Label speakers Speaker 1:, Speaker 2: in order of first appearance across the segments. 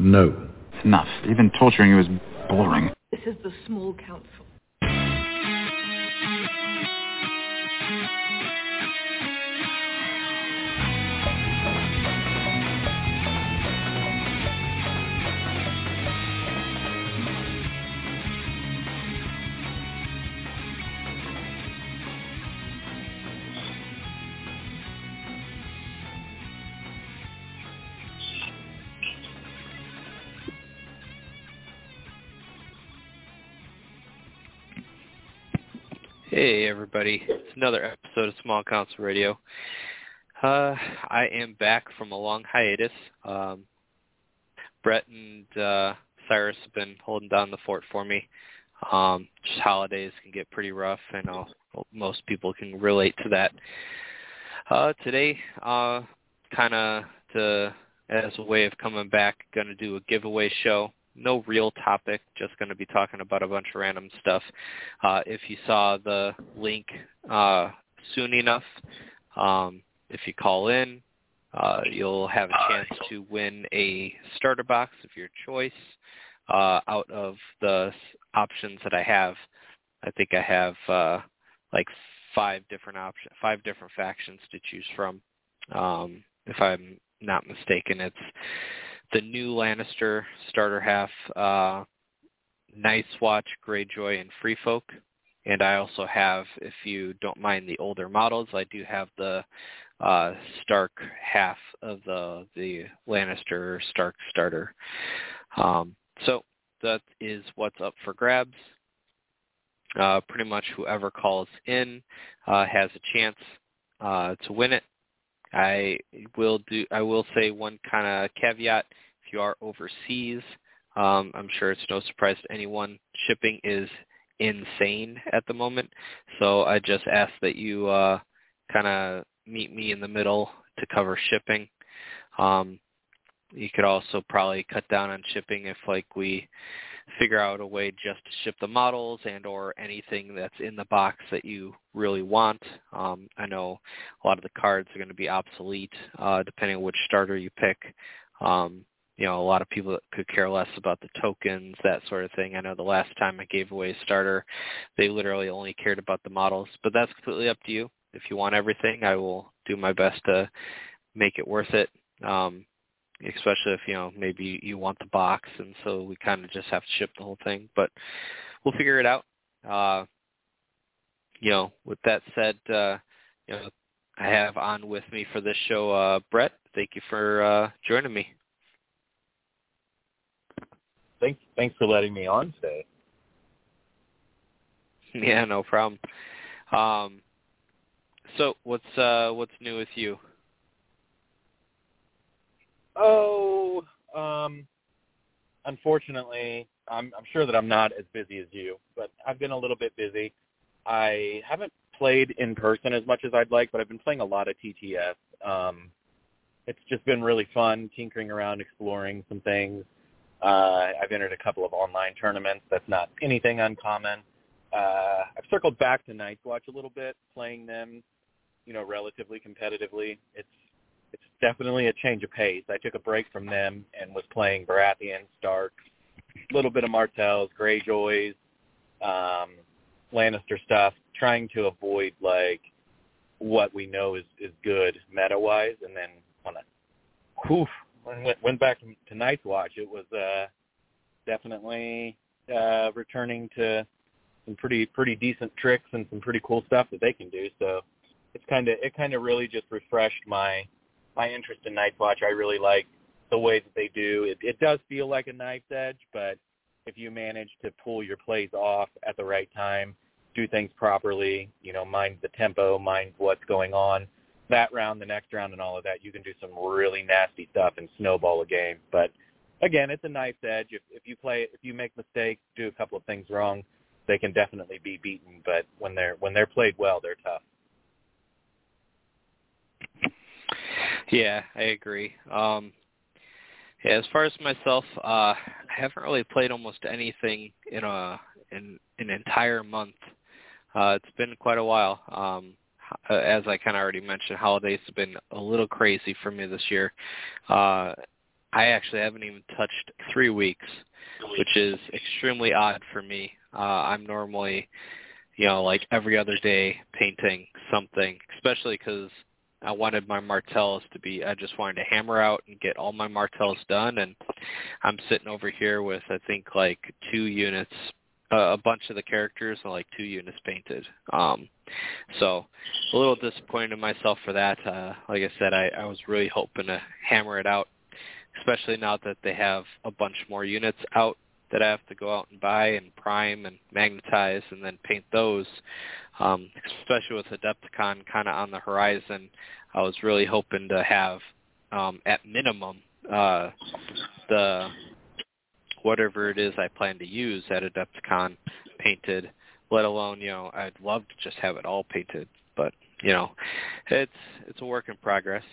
Speaker 1: No.
Speaker 2: It's enough. Even torturing you is boring.
Speaker 3: This is the small council.
Speaker 4: Hey everybody, it's another episode of Small Council Radio. Uh, I am back from a long hiatus. Um, Brett and uh, Cyrus have been holding down the fort for me. Um, just holidays can get pretty rough, and uh, most people can relate to that. Uh, today, uh, kind of to as a way of coming back, going to do a giveaway show no real topic, just going to be talking about a bunch of random stuff. Uh, if you saw the link uh, soon enough, um, if you call in, uh, you'll have a chance to win a starter box of your choice uh, out of the options that I have. I think I have uh, like five different options, five different factions to choose from. Um, if I'm not mistaken, it's the new Lannister starter half, uh, Night's Watch, Greyjoy, and Free Folk. And I also have, if you don't mind the older models, I do have the uh, Stark half of the the Lannister Stark starter. Um, so that is what's up for grabs. Uh, pretty much whoever calls in uh, has a chance uh, to win it. I will do. I will say one kind of caveat. If you are overseas, um, I'm sure it's no surprise to anyone. Shipping is insane at the moment, so I just ask that you uh, kind of meet me in the middle to cover shipping. Um, you could also probably cut down on shipping if like we figure out a way just to ship the models and or anything that's in the box that you really want. Um, I know a lot of the cards are going to be obsolete uh, depending on which starter you pick. Um, you know, a lot of people could care less about the tokens, that sort of thing. I know the last time I gave away a starter, they literally only cared about the models, but that's completely up to you. If you want everything, I will do my best to make it worth it. Um, especially if you know maybe you want the box and so we kind of just have to ship the whole thing but we'll figure it out. Uh you know with that said uh you know i have on with me for this show uh brett. Thank you for uh joining me.
Speaker 5: Thanks thanks for letting me on today.
Speaker 4: Yeah no problem. Um so what's uh what's new with you
Speaker 5: Oh, um, unfortunately, I'm, I'm sure that I'm not as busy as you, but I've been a little bit busy. I haven't played in person as much as I'd like, but I've been playing a lot of TTS. Um, it's just been really fun tinkering around, exploring some things. Uh, I've entered a couple of online tournaments. That's not anything uncommon. Uh, I've circled back to Night's Watch a little bit, playing them, you know, relatively competitively. It's it's definitely a change of pace. I took a break from them and was playing Baratheon, Stark, a little bit of Martells, Greyjoys, um, Lannister stuff, trying to avoid like what we know is is good meta wise, and then on a whew, went went back to Night's Watch. It was uh, definitely uh, returning to some pretty pretty decent tricks and some pretty cool stuff that they can do. So it's kind of it kind of really just refreshed my my interest in Night's Watch. I really like the way that they do. It, it does feel like a knife's edge, but if you manage to pull your plays off at the right time, do things properly, you know, mind the tempo, mind what's going on, that round, the next round, and all of that, you can do some really nasty stuff and snowball a game. But again, it's a knife's edge. If if you play, if you make mistakes, do a couple of things wrong, they can definitely be beaten. But when they're when they're played well, they're tough.
Speaker 4: Yeah, I agree. Um, yeah, as far as myself, uh, I haven't really played almost anything in a in an entire month. Uh, it's been quite a while. Um, as I kind of already mentioned, holidays have been a little crazy for me this year. Uh, I actually haven't even touched three weeks, which is extremely odd for me. Uh, I'm normally, you know, like every other day painting something, especially because I wanted my Martells to be. I just wanted to hammer out and get all my Martells done, and I'm sitting over here with I think like two units, uh, a bunch of the characters, and like two units painted. Um, so a little disappointed in myself for that. Uh, like I said, I, I was really hoping to hammer it out, especially now that they have a bunch more units out that I have to go out and buy and prime and magnetize and then paint those. Um, especially with Adepticon kind of on the horizon, I was really hoping to have um, at minimum uh, the whatever it is I plan to use at Adepticon painted. Let alone, you know, I'd love to just have it all painted, but you know, it's it's a work in progress.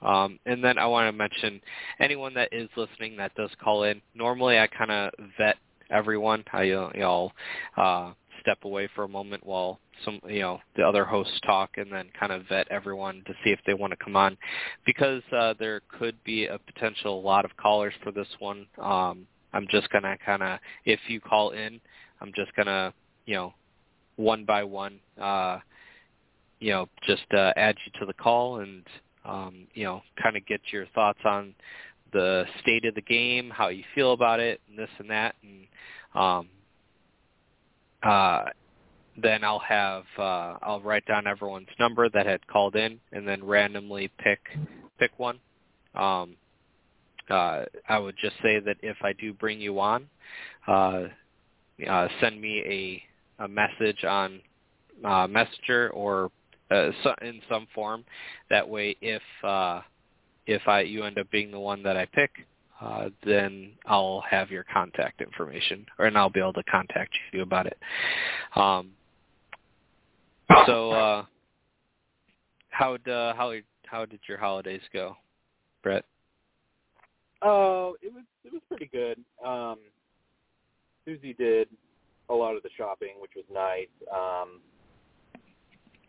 Speaker 4: Um, and then I want to mention anyone that is listening that does call in. Normally, I kind of vet everyone. I you know, uh, step away for a moment while some you know the other hosts talk, and then kind of vet everyone to see if they want to come on, because uh, there could be a potential lot of callers for this one. Um, I'm just gonna kind of if you call in, I'm just gonna you know one by one. Uh, you know, just uh, add you to the call and um, you know, kind of get your thoughts on the state of the game, how you feel about it, and this and that, and um, uh, then I'll have uh, I'll write down everyone's number that had called in, and then randomly pick pick one. Um, uh, I would just say that if I do bring you on, uh, uh, send me a, a message on uh, Messenger or uh, in some form. That way, if uh, if I you end up being the one that I pick, uh, then I'll have your contact information, or and I'll be able to contact you about it. Um, so, uh, how uh, how how did your holidays go, Brett?
Speaker 5: Oh, it was it was pretty good. Um, Susie did a lot of the shopping, which was nice. Um,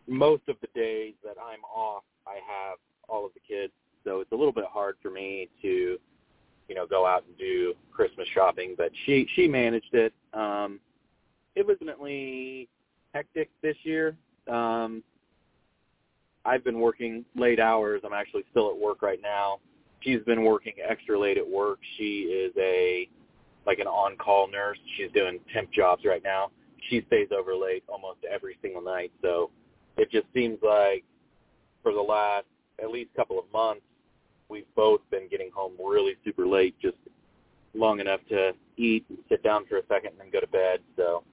Speaker 5: most of the days that I'm off, I have all of the kids, so it's a little bit hard for me to, you know, go out and do Christmas shopping. But she she managed it. Um, it was definitely hectic this year. Um, I've been working late hours. I'm actually still at work right now. She's been working extra late at work. She is a like an on-call nurse. She's doing temp jobs right now. She stays over late almost every single night. So it just seems like for the last at least couple of months, we've both been getting home really super late, just long enough to eat sit down for a second and then go to bed. So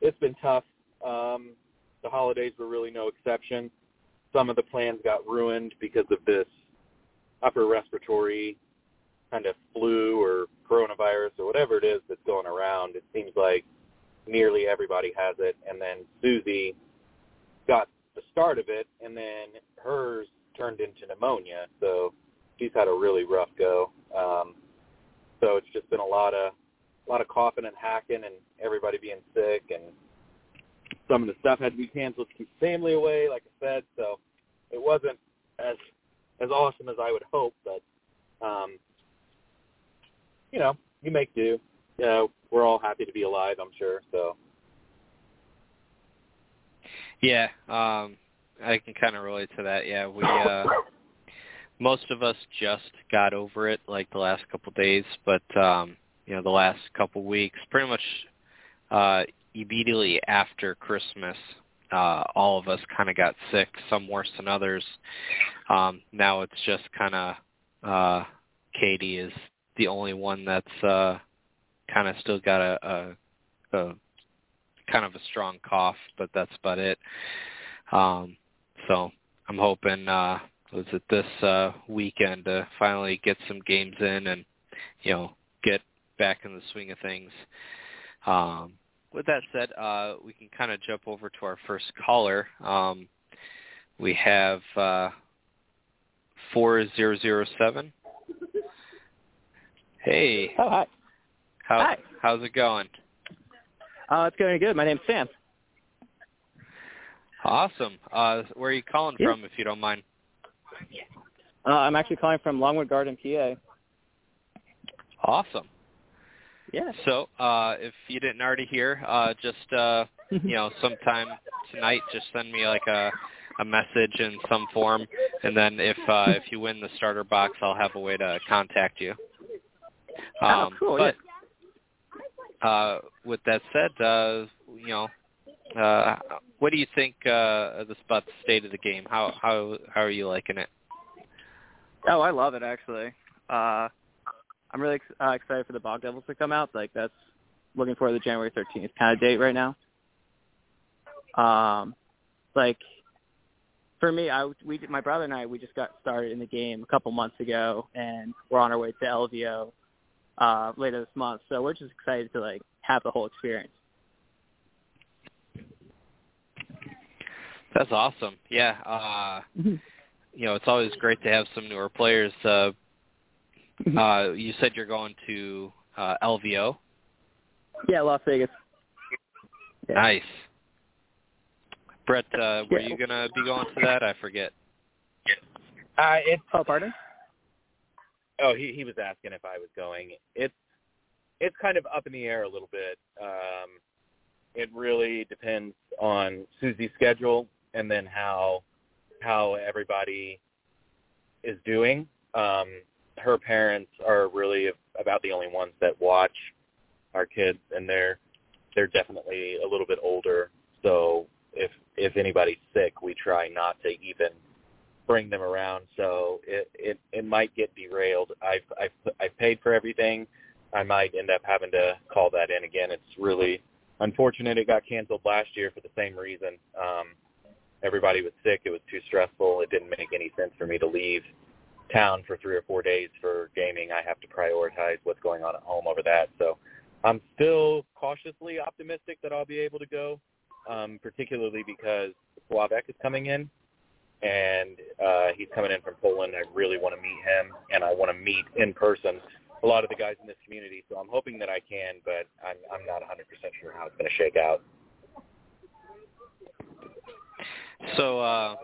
Speaker 5: it's been tough. Um, the holidays were really no exception. Some of the plans got ruined because of this upper respiratory kind of flu or coronavirus or whatever it is that's going around. It seems like nearly everybody has it. And then Susie got the start of it, and then hers turned into pneumonia. So she's had a really rough go. Um, so it's just been a lot of a lot of coughing and hacking, and everybody being sick, and some of the stuff had to be canceled to keep family away, like I said. So it wasn't as as awesome as I would hope, but um, you know, you make do. You know, we're all happy to be alive, I'm sure. So
Speaker 4: yeah, um, I can kind of relate to that. Yeah, we uh, most of us just got over it like the last couple days, but um, you know, the last couple weeks, pretty much uh, immediately after Christmas, uh, all of us kind of got sick, some worse than others. Um, now it's just kind of uh, Katie is the only one that's uh, kind of still got a, a, a kind of a strong cough, but that's about it. Um, so I'm hoping uh, was it this uh, weekend to finally get some games in and you know get back in the swing of things. Um, with that said, uh, we can kind of jump over to our first caller. Um, we have uh, 4007. Hey.
Speaker 1: Oh, hi.
Speaker 4: How,
Speaker 1: hi.
Speaker 4: How's it going?
Speaker 1: Uh, it's going good. My name's Sam.
Speaker 4: Awesome. Uh, where are you calling
Speaker 1: yeah.
Speaker 4: from, if you don't mind?
Speaker 1: Uh, I'm actually calling from Longwood Garden, PA.
Speaker 4: Awesome.
Speaker 1: Yeah.
Speaker 4: So, uh, if you didn't already hear, uh, just uh, you know, sometime tonight, just send me like a a message in some form, and then if uh, if you win the starter box, I'll have a way to contact you.
Speaker 1: oh,
Speaker 4: Um,
Speaker 1: cool.
Speaker 4: but uh, with that said, uh, you know, uh, what do you think uh, this about the state of the game? How how how are you liking it?
Speaker 1: Oh, I love it actually. Uh, I'm really ex- uh, excited for the Bog Devils to come out. Like that's looking for the January 13th kind of date right now. Um, like for me, I we my brother and I we just got started in the game a couple months ago, and we're on our way to LVO uh, later this month. So we're just excited to like have the whole experience.
Speaker 4: That's awesome. Yeah. Uh, you know, it's always great to have some newer players. Uh, uh, you said you're going to uh, LVO.
Speaker 1: Yeah, Las Vegas. Yeah.
Speaker 4: Nice. Brett, uh, were
Speaker 1: Yeah.
Speaker 4: you gonna be going to that? I forget.
Speaker 5: Uh, it's
Speaker 1: Oh, pardon?
Speaker 5: oh he he was asking if I was going. It's it's kind of up in the air a little bit. Um, it really depends on Susie's schedule and then how how everybody is doing. Um, her parents are really about the only ones that watch our kids, and they're they're definitely a little bit older. So if if anybody's sick, we try not to even bring them around. So it it, it might get derailed. I've I've I've paid for everything. I might end up having to call that in again. It's really unfortunate it got canceled last year for the same reason. Um, everybody was sick. It was too stressful. It didn't make any sense for me to leave town for three or four days for gaming. I have to prioritize what's going on at home over that. So I'm still cautiously optimistic that I'll be able to go, um, particularly because Slavek is coming in, and uh, he's coming in from Poland. I really want to meet him, and I want to meet in person a lot of the guys in this community. So I'm hoping that I can, but I'm, I'm not 100% sure how it's going to shake out.
Speaker 4: So, uh,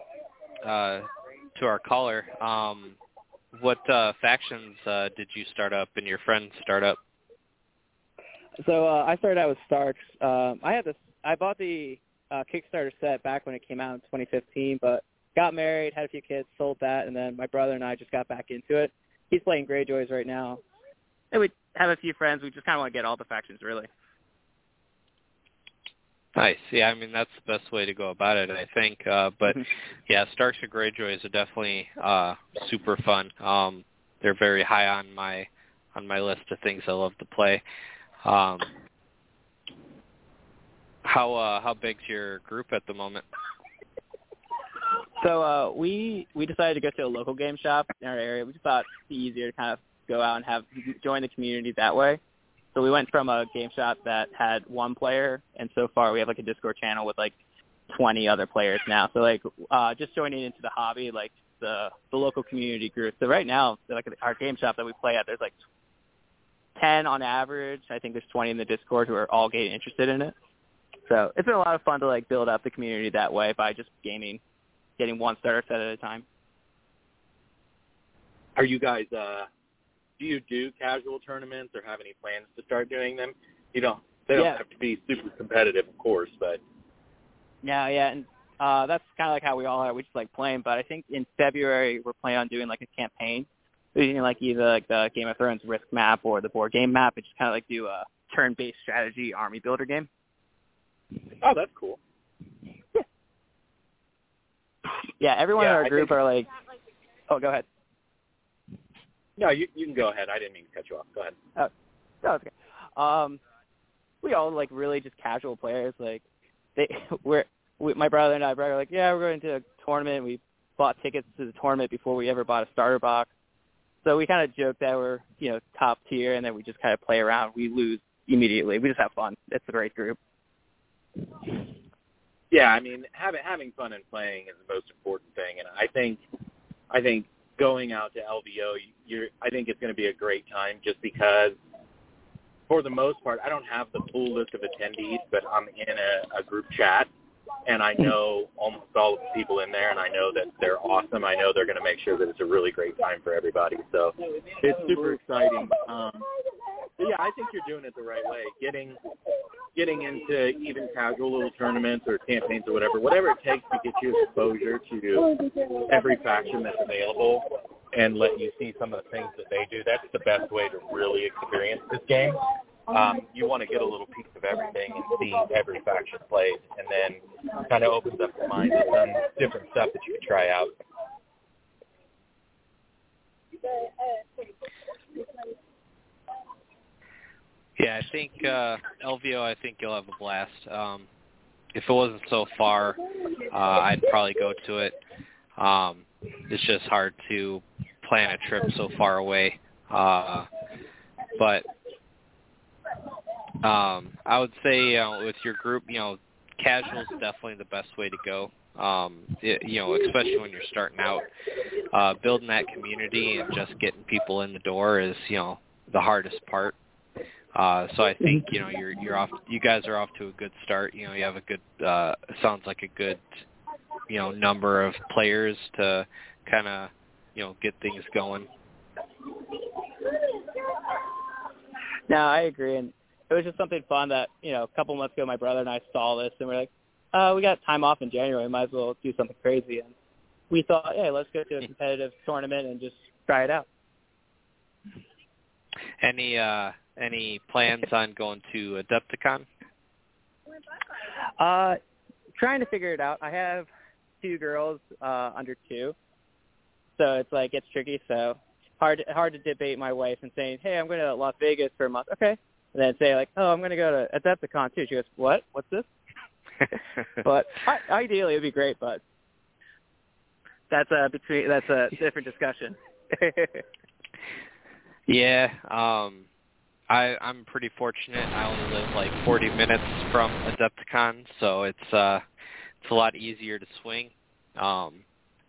Speaker 4: uh, to our caller, um, what uh, factions uh, did you start up and your friends start up?
Speaker 1: So uh, I started out with Starks. Um, I had this. I bought the uh, Kickstarter set back when it came out in 2015, but got married, had a few kids, sold that, and then my brother and I just got back into it. He's playing Greyjoys right now, and we have a few friends. We just kind of want to get all the factions, really.
Speaker 4: Nice. Yeah, I mean that's the best way to go about it, I think. Uh, but
Speaker 1: Mhm.
Speaker 4: yeah, Starks and Greyjoys are definitely uh, super fun. Um, they're very high on my on my list of things I love to play. Um, how uh, how big's your group at the moment?
Speaker 1: So uh, we we decided to go to a local game shop in our area. We just thought it'd be easier to kind of go out and have join the community that way. So we went from a game shop that had one player, and so far we have like a Discord channel with like 20 other players now. So like uh, just joining into the hobby, like the the local community group. So right now, like our game shop that we play at, there's like 10 on average. I think there's 20 in the Discord who are all getting interested in it. So it's been a lot of fun to like build up the community that way by just gaming, getting one starter set at a time.
Speaker 5: Are you guys? Uh, do you do casual tournaments or have any plans to start doing them? You don't. They don't
Speaker 1: Yeah.
Speaker 5: have to be super competitive, of course, but
Speaker 1: Yeah, yeah, and uh, that's kind of like how we all are. We just like playing, but I think in February we're planning on doing like a campaign, using like either like the Game of Thrones risk map or the board game map, and just kind of like do a turn-based strategy army builder game.
Speaker 5: oh, that's cool.
Speaker 1: Yeah, everyone
Speaker 5: Yeah,
Speaker 1: in our
Speaker 5: I
Speaker 1: group
Speaker 5: think-
Speaker 1: are like, oh, go ahead.
Speaker 5: No, you you can go ahead. I didn't mean to cut you off. Go ahead.
Speaker 1: No, it's okay. Um, we all like really just casual players. Like they, we're we, my brother and I, brother, like, yeah, we're going to a tournament. We bought tickets to the tournament before we ever bought a starter box. So we kind of joke that we're you know top tier, and then we just kind of play around. We lose immediately. We just have fun. It's a great group.
Speaker 5: Yeah, I mean, having having fun and playing is the most important thing, and I think, I think going out to LVO, you're, I think it's going to be a great time just because, for the most part, I don't have the full list of attendees, but I'm in a, a group chat, and I know almost all of the people in there, and I know that they're awesome. I know they're going to make sure that it's a really great time for everybody. So it's super exciting. Um, yeah, I think you're doing it the right way. Getting getting into even casual little tournaments or campaigns or whatever, whatever it takes to get you exposure to every faction that's available and let you see some of the things that they do. That's the best way to really experience this game. Um, you want to get a little piece of everything and see every faction played, and then kind of opens up your mind to some different stuff that you can try out.
Speaker 4: Yeah, I think uh, LVO. I think you'll have a blast. Um, if it wasn't so far, uh, I'd probably go to it. Um, it's just hard to plan a trip so far away. Uh, but um, I would say uh, with your group, you know, casual is definitely the best way to go. Um, it, you know, especially when you're starting out, uh, building that community and just getting people in the door is, you know, the hardest part. Uh, so I think you know you're you're off. You guys are off to a good start. You know, you have a good. Uh, sounds like a good, you know, number of players to kind of, you know, get things going.
Speaker 1: No, I agree, and it was just something fun that you know a couple months ago my brother and I saw this and we're like, uh, we got time off in January, might as well do something crazy, and we thought, hey, let's go to a competitive tournament and just try it out.
Speaker 4: Any uh any plans on going to Adepticon?
Speaker 1: Uh, trying to figure it out. I have two girls uh, under two, so it's like it's tricky. So hard hard to debate my wife and saying, "Hey, I'm going to Las Vegas for a month." Okay, and then say like, "Oh, I'm going to go to Adepticon too." She goes, "What? What's this?" but I, ideally, it'd be great, but that's a between that's a different discussion.
Speaker 4: yeah, um, I I'm pretty fortunate. I only live like 40 minutes from Adepticon, so it's uh it's a lot easier to swing. Um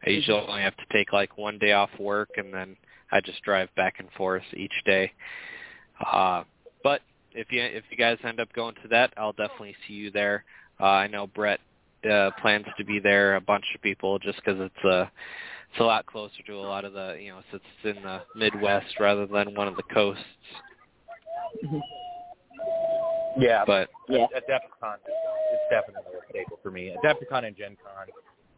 Speaker 4: I usually only have to take like one day off work and then I just drive back and forth each day. Uh but if you if you guys end up going to that, I'll definitely see you there. Uh I know Brett uh plans to be there a bunch of people just cuz it's a it's a lot closer to a lot of the, you know, since it's in the Midwest rather than one of the coasts. Mm-hmm.
Speaker 5: Yeah,
Speaker 4: but
Speaker 5: yeah. Adepticon is definitely a staple for me. Adepticon and Gen Con,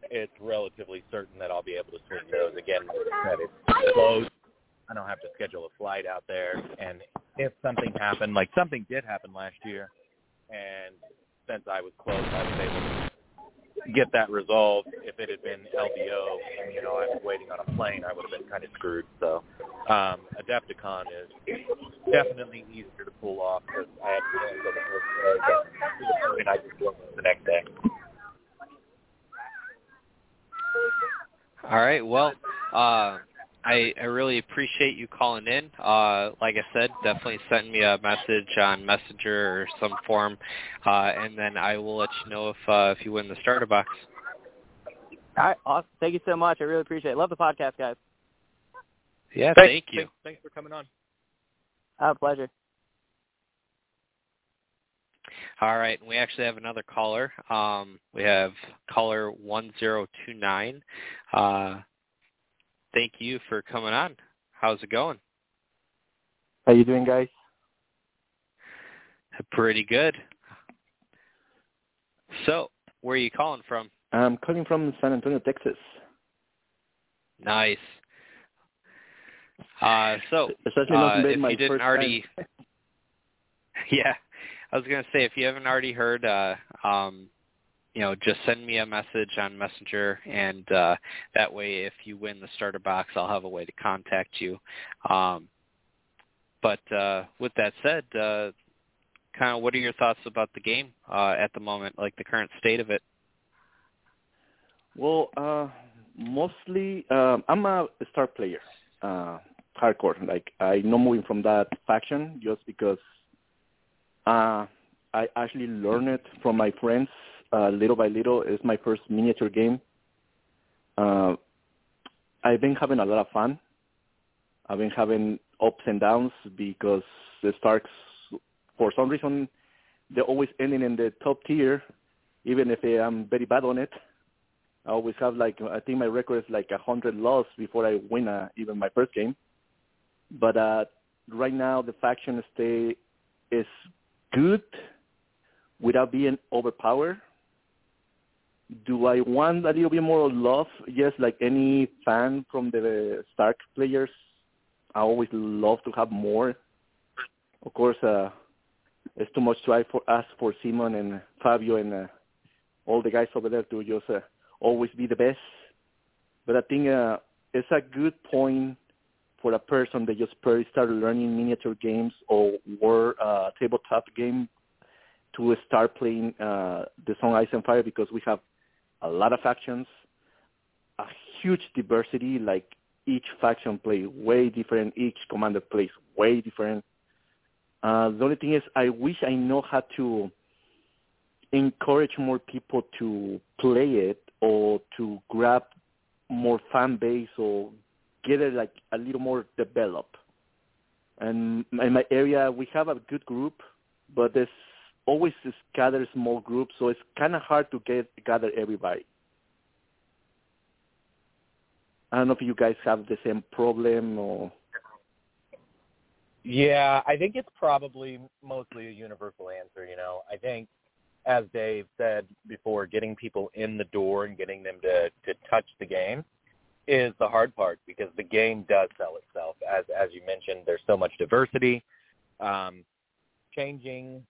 Speaker 5: it's relatively certain that I'll be able to swing those. Again, that it's close. I don't have to schedule a flight out there. And if something happened, like something did happen last year, and since I was close, I was able to get that resolved. If it had been and you know I was waiting on a plane, I would have been kind of screwed. So um, Adepticon is definitely easier to pull off because I had to go the first day, and I just went the next day.
Speaker 4: All right. Well, uh, I, I really appreciate you calling in. Uh, like I said, definitely send me a message on Messenger or some form, uh, and then I will let you know if uh, if you win the starter box.
Speaker 1: All right, awesome. Thank you so much. I really appreciate it. Love the podcast, guys.
Speaker 4: Yeah,
Speaker 5: thanks,
Speaker 4: thank you.
Speaker 5: Thanks, thanks for coming on.
Speaker 1: Uh, pleasure.
Speaker 4: All right, we actually have another caller. Um, we have caller one zero two nine. Thank you for coming on. How's it going?
Speaker 6: How you doing, guys?
Speaker 4: Pretty good. So, where are you calling from?
Speaker 6: I'm calling from San Antonio, Texas.
Speaker 4: Nice. Uh, so, uh, if
Speaker 6: my
Speaker 4: you didn't already, yeah, I was gonna say if you haven't already heard, uh, um, you know, just send me a message on Messenger, and uh, that way, if you win the starter box, I'll have a way to contact you. Um, but uh, with that said, uh, kind of, what are your thoughts about the game uh, at the moment, like the current state of it?
Speaker 6: Well, uh, mostly um, I'm a Stark player, uh, hardcore. Like I know moving from that faction just because uh, I actually learned it from my friends uh, little by little. It's my first miniature game. Uh, I've been having a lot of fun. I've been having ups and downs because the Starks, for some reason, they're always ending in the top tier, even if I'm very bad on it. I always have like I think my record is like a hundred loss before I win a, even my first game. But uh, right now the faction stay is good without being overpowered. Do I want a little bit more love? Yes, like any fan from the Stark players, I always love to have more. Of course, uh, it's too much to for ask for Simon and Fabio and uh, all the guys over there to just uh, always be the best. But I think uh, it's a good point for a person that just started learning miniature games or war uh, tabletop game to start playing uh, the song Ice and Fire because we have a lot of factions, a huge diversity. Like each faction plays way different, each commander plays way different. Uh, the only thing is, I wish I know how to encourage more people to play it or to grab more fan base or get it like a little more developed. And in my area, we have a good group, but there's always gather small groups, so it's kind of hard to get gather everybody. I don't know if you guys have the same problem or.
Speaker 5: Yeah, I think it's probably mostly a universal answer. You know, I think, as Dave said before, getting people in the door and getting them to to touch the game is the hard part because the game does sell itself. As as you mentioned, there's so much diversity. Um, changing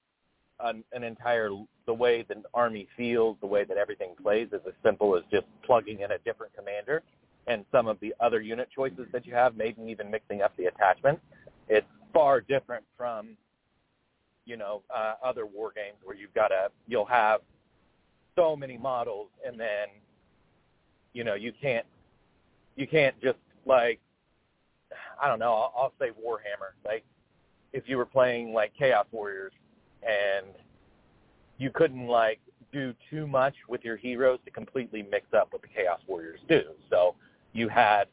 Speaker 5: an, an entire the way the army feels, the way that everything plays is as simple as just plugging in a different commander and some of the other unit choices that you have, maybe even mixing up the attachment. It's far different from you know uh, other war games where you've got to you'll have so many models and then you know you can't you can't just like I don't know. I'll, I'll say Warhammer. Like if you were playing like Chaos Warriors and you couldn't like do too much with your heroes to completely mix up what the Chaos Warriors do. So you had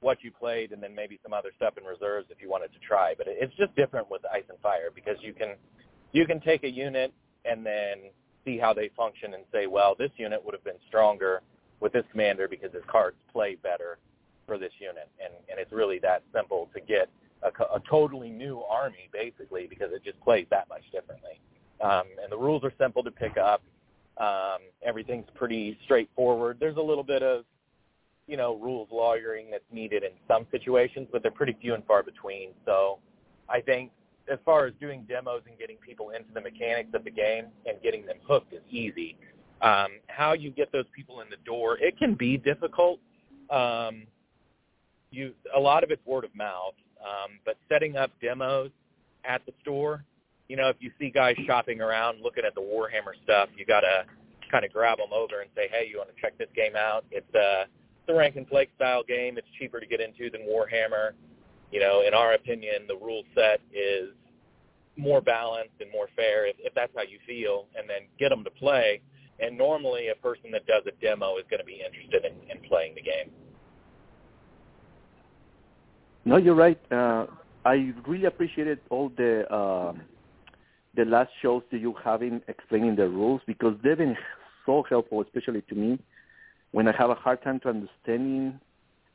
Speaker 5: what you played and then maybe some other stuff in reserves if you wanted to try. But it's just different with Ice and Fire because you can you can take a unit and then see how they function and say, well, this unit would have been stronger with this commander because his cards play better for this unit. And, and it's really that simple to get a, a totally new army, basically, because it just plays that much differently. Um, and the rules are simple to pick up. Um, everything's pretty straightforward. There's a little bit of, you know, rules lawyering that's needed in some situations, but they're pretty few and far between. So I think as far as doing demos and getting people into the mechanics of the game and getting them hooked is easy. Um, how you get those people in the door, it can be difficult. Um, you a lot of it's word of mouth, um, but setting up demos at the store, you know, if you see guys shopping around looking at the Warhammer stuff, you gotta kind of grab them over and say, hey, you want to check this game out? It's uh, the rank and flank style game. It's cheaper to get into than Warhammer. You know, in our opinion, the rule set is more balanced and more fair if, if that's how you feel, and then get them to play. And normally, a person that does a demo is going to be interested in, in playing the game.
Speaker 6: No, you're right. Uh, I really appreciated all the uh, the last shows that you having explaining the rules because they've been so helpful, especially to me when I have a hard time to understanding.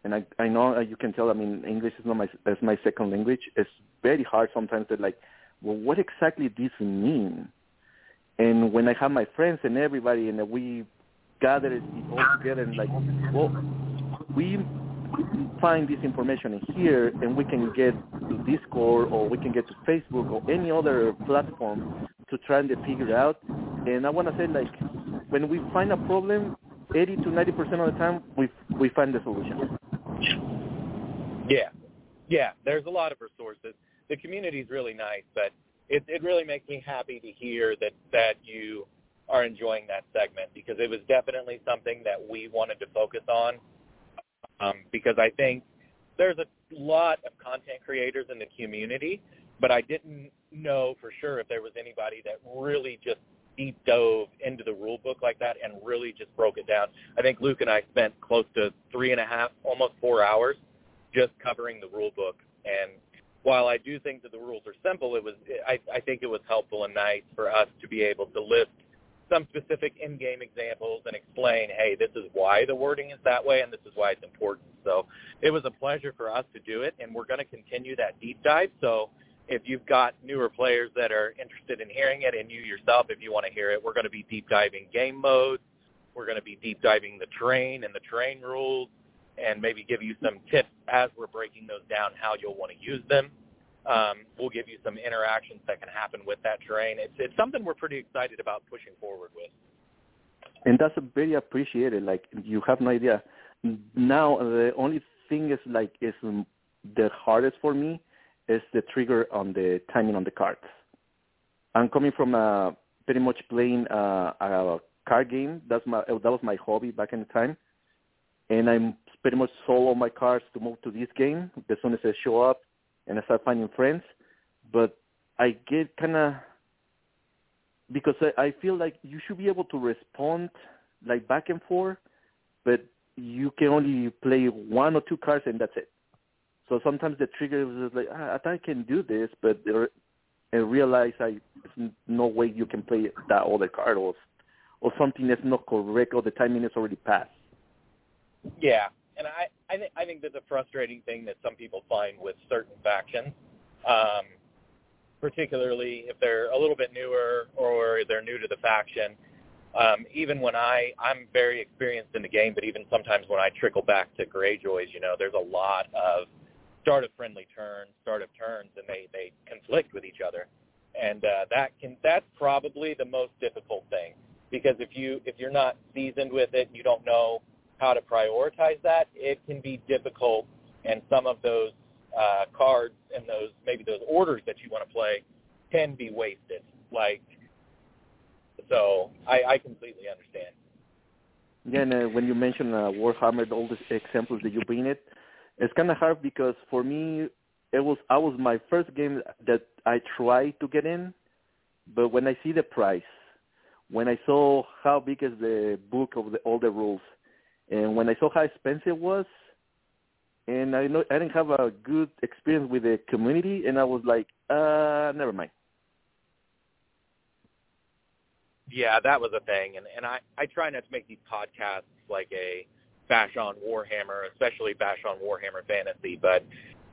Speaker 6: And I I know uh, you can tell. I mean, English is not my is my second language. It's very hard sometimes to like, well, what exactly this mean? And when I have my friends and everybody, and we gather it all together, and like, well, we find this information in here and we can get to Discord or we can get to Facebook or any other platform to try and figure out. And I want to say like when we find a problem, 80 to 90% of the time we we find the solution.
Speaker 5: Yeah. Yeah, there's a lot of resources. The community is really nice, but it it really makes me happy to hear that that you are enjoying that segment because it was definitely something that we wanted to focus on um, because I think there's a lot of content creators in the community, but I didn't know for sure if there was anybody that really just deep dove into the rule book like that and really just broke it down. I think Luke and I spent close to three and a half, almost four hours just covering the rule book. And while I do think that the rules are simple, it was I, I think it was helpful and nice for us to be able to list some specific in-game examples and explain, hey, this is why the wording is that way and this is why it's important. So it was a pleasure for us to do it, and we're going to continue that deep dive. So if you've got newer players that are interested in hearing it, and you yourself, if you want to hear it, we're going to be deep diving game modes. We're going to be deep diving the terrain and the terrain rules, and maybe give you some tips as we're breaking those down how you'll want to use them. Um, we'll give you some interactions that can happen with that terrain. It's it's something we're pretty excited about pushing forward with.
Speaker 6: And that's very appreciated. Like you have no idea. Now the only thing is like is the hardest for me is the trigger on the timing on the cards. I'm coming from a pretty much playing uh, a card game. That's my that was my hobby back in the time, and I'm pretty much sold all my cards to move to this game as soon as they show up, and I start finding friends. But I get kind of because I, I feel like you should be able to respond like back and forth, but you can only play one or two cards and that's it. So sometimes the trigger is like, ah, I thought I can do this, but and realize I there's no way you can play that other card or or something that's not correct or the timing is already passed.
Speaker 5: Yeah, and I I think I think that's a frustrating thing that some people find with certain factions, um, particularly if they're a little bit newer or they're new to the faction. Um, even when I I'm very experienced in the game, but even sometimes when I trickle back to Greyjoys, you know, there's a lot of start of friendly turns, start of turns, and they they conflict with each other, and uh, that can that's probably the most difficult thing because if you if you're not seasoned with it, you don't know how to prioritize that. It can be difficult, and some of those uh, cards and those maybe those orders that you want to play can be wasted. Like, so I, I completely understand.
Speaker 6: Yeah, and uh, when you mention uh, Warhammer, all the examples that you bring it, it's kind of hard because for me, it was I was my first game that I tried to get in, but when I see the price, when I saw how big is the book of the, all the rules, and when I saw how expensive it was, and I know I didn't have a good experience with the community, and I was like, uh, never mind.
Speaker 5: Yeah, that was a thing, and and I I try not to make these podcasts like a bash on Warhammer, especially bash on Warhammer Fantasy, but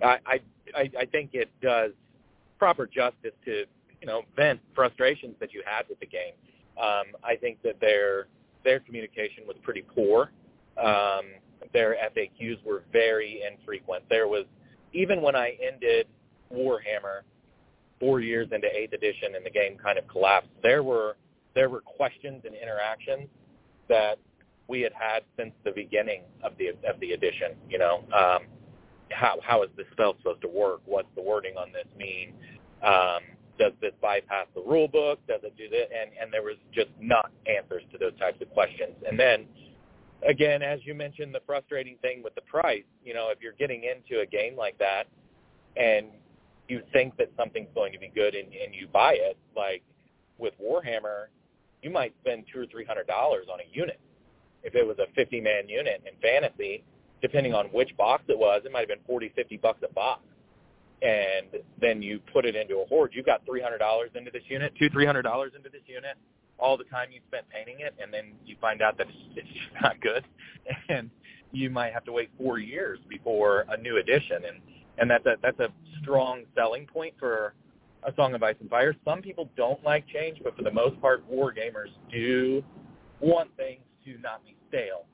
Speaker 5: I, I I think it does proper justice to you know vent frustrations that you had with the game. Um, I think that their their communication was pretty poor. Um, their FAQs were very infrequent. There was even when I ended Warhammer four years into Eighth Edition and the game kind of collapsed. There were there were questions and interactions that we had had since the beginning of the of the edition. You know, um, how how is this spell supposed to work? What's the wording on this mean? Um, does this bypass the rule book? Does it do that? And and there was just not answers to those types of questions. And then again, as you mentioned, the frustrating thing with the price. You know, if you're getting into a game like that and you think that something's going to be good and, and you buy it, like with Warhammer, you might spend two or three hundred dollars on a unit if it was a 50 man unit in fantasy, depending on which box it was, it might have been 40, 50 bucks a box. And then you put it into a horde. you've got $300 into this unit, two, $300 into this unit, all the time you spent painting it, and then you find out that it's, it's not good, and you might have to wait four years before a new edition. And and that's a that's a strong selling point for a Song of Ice and Fire. Some people don't like change, but for the most part, war gamers do want things to not be stale.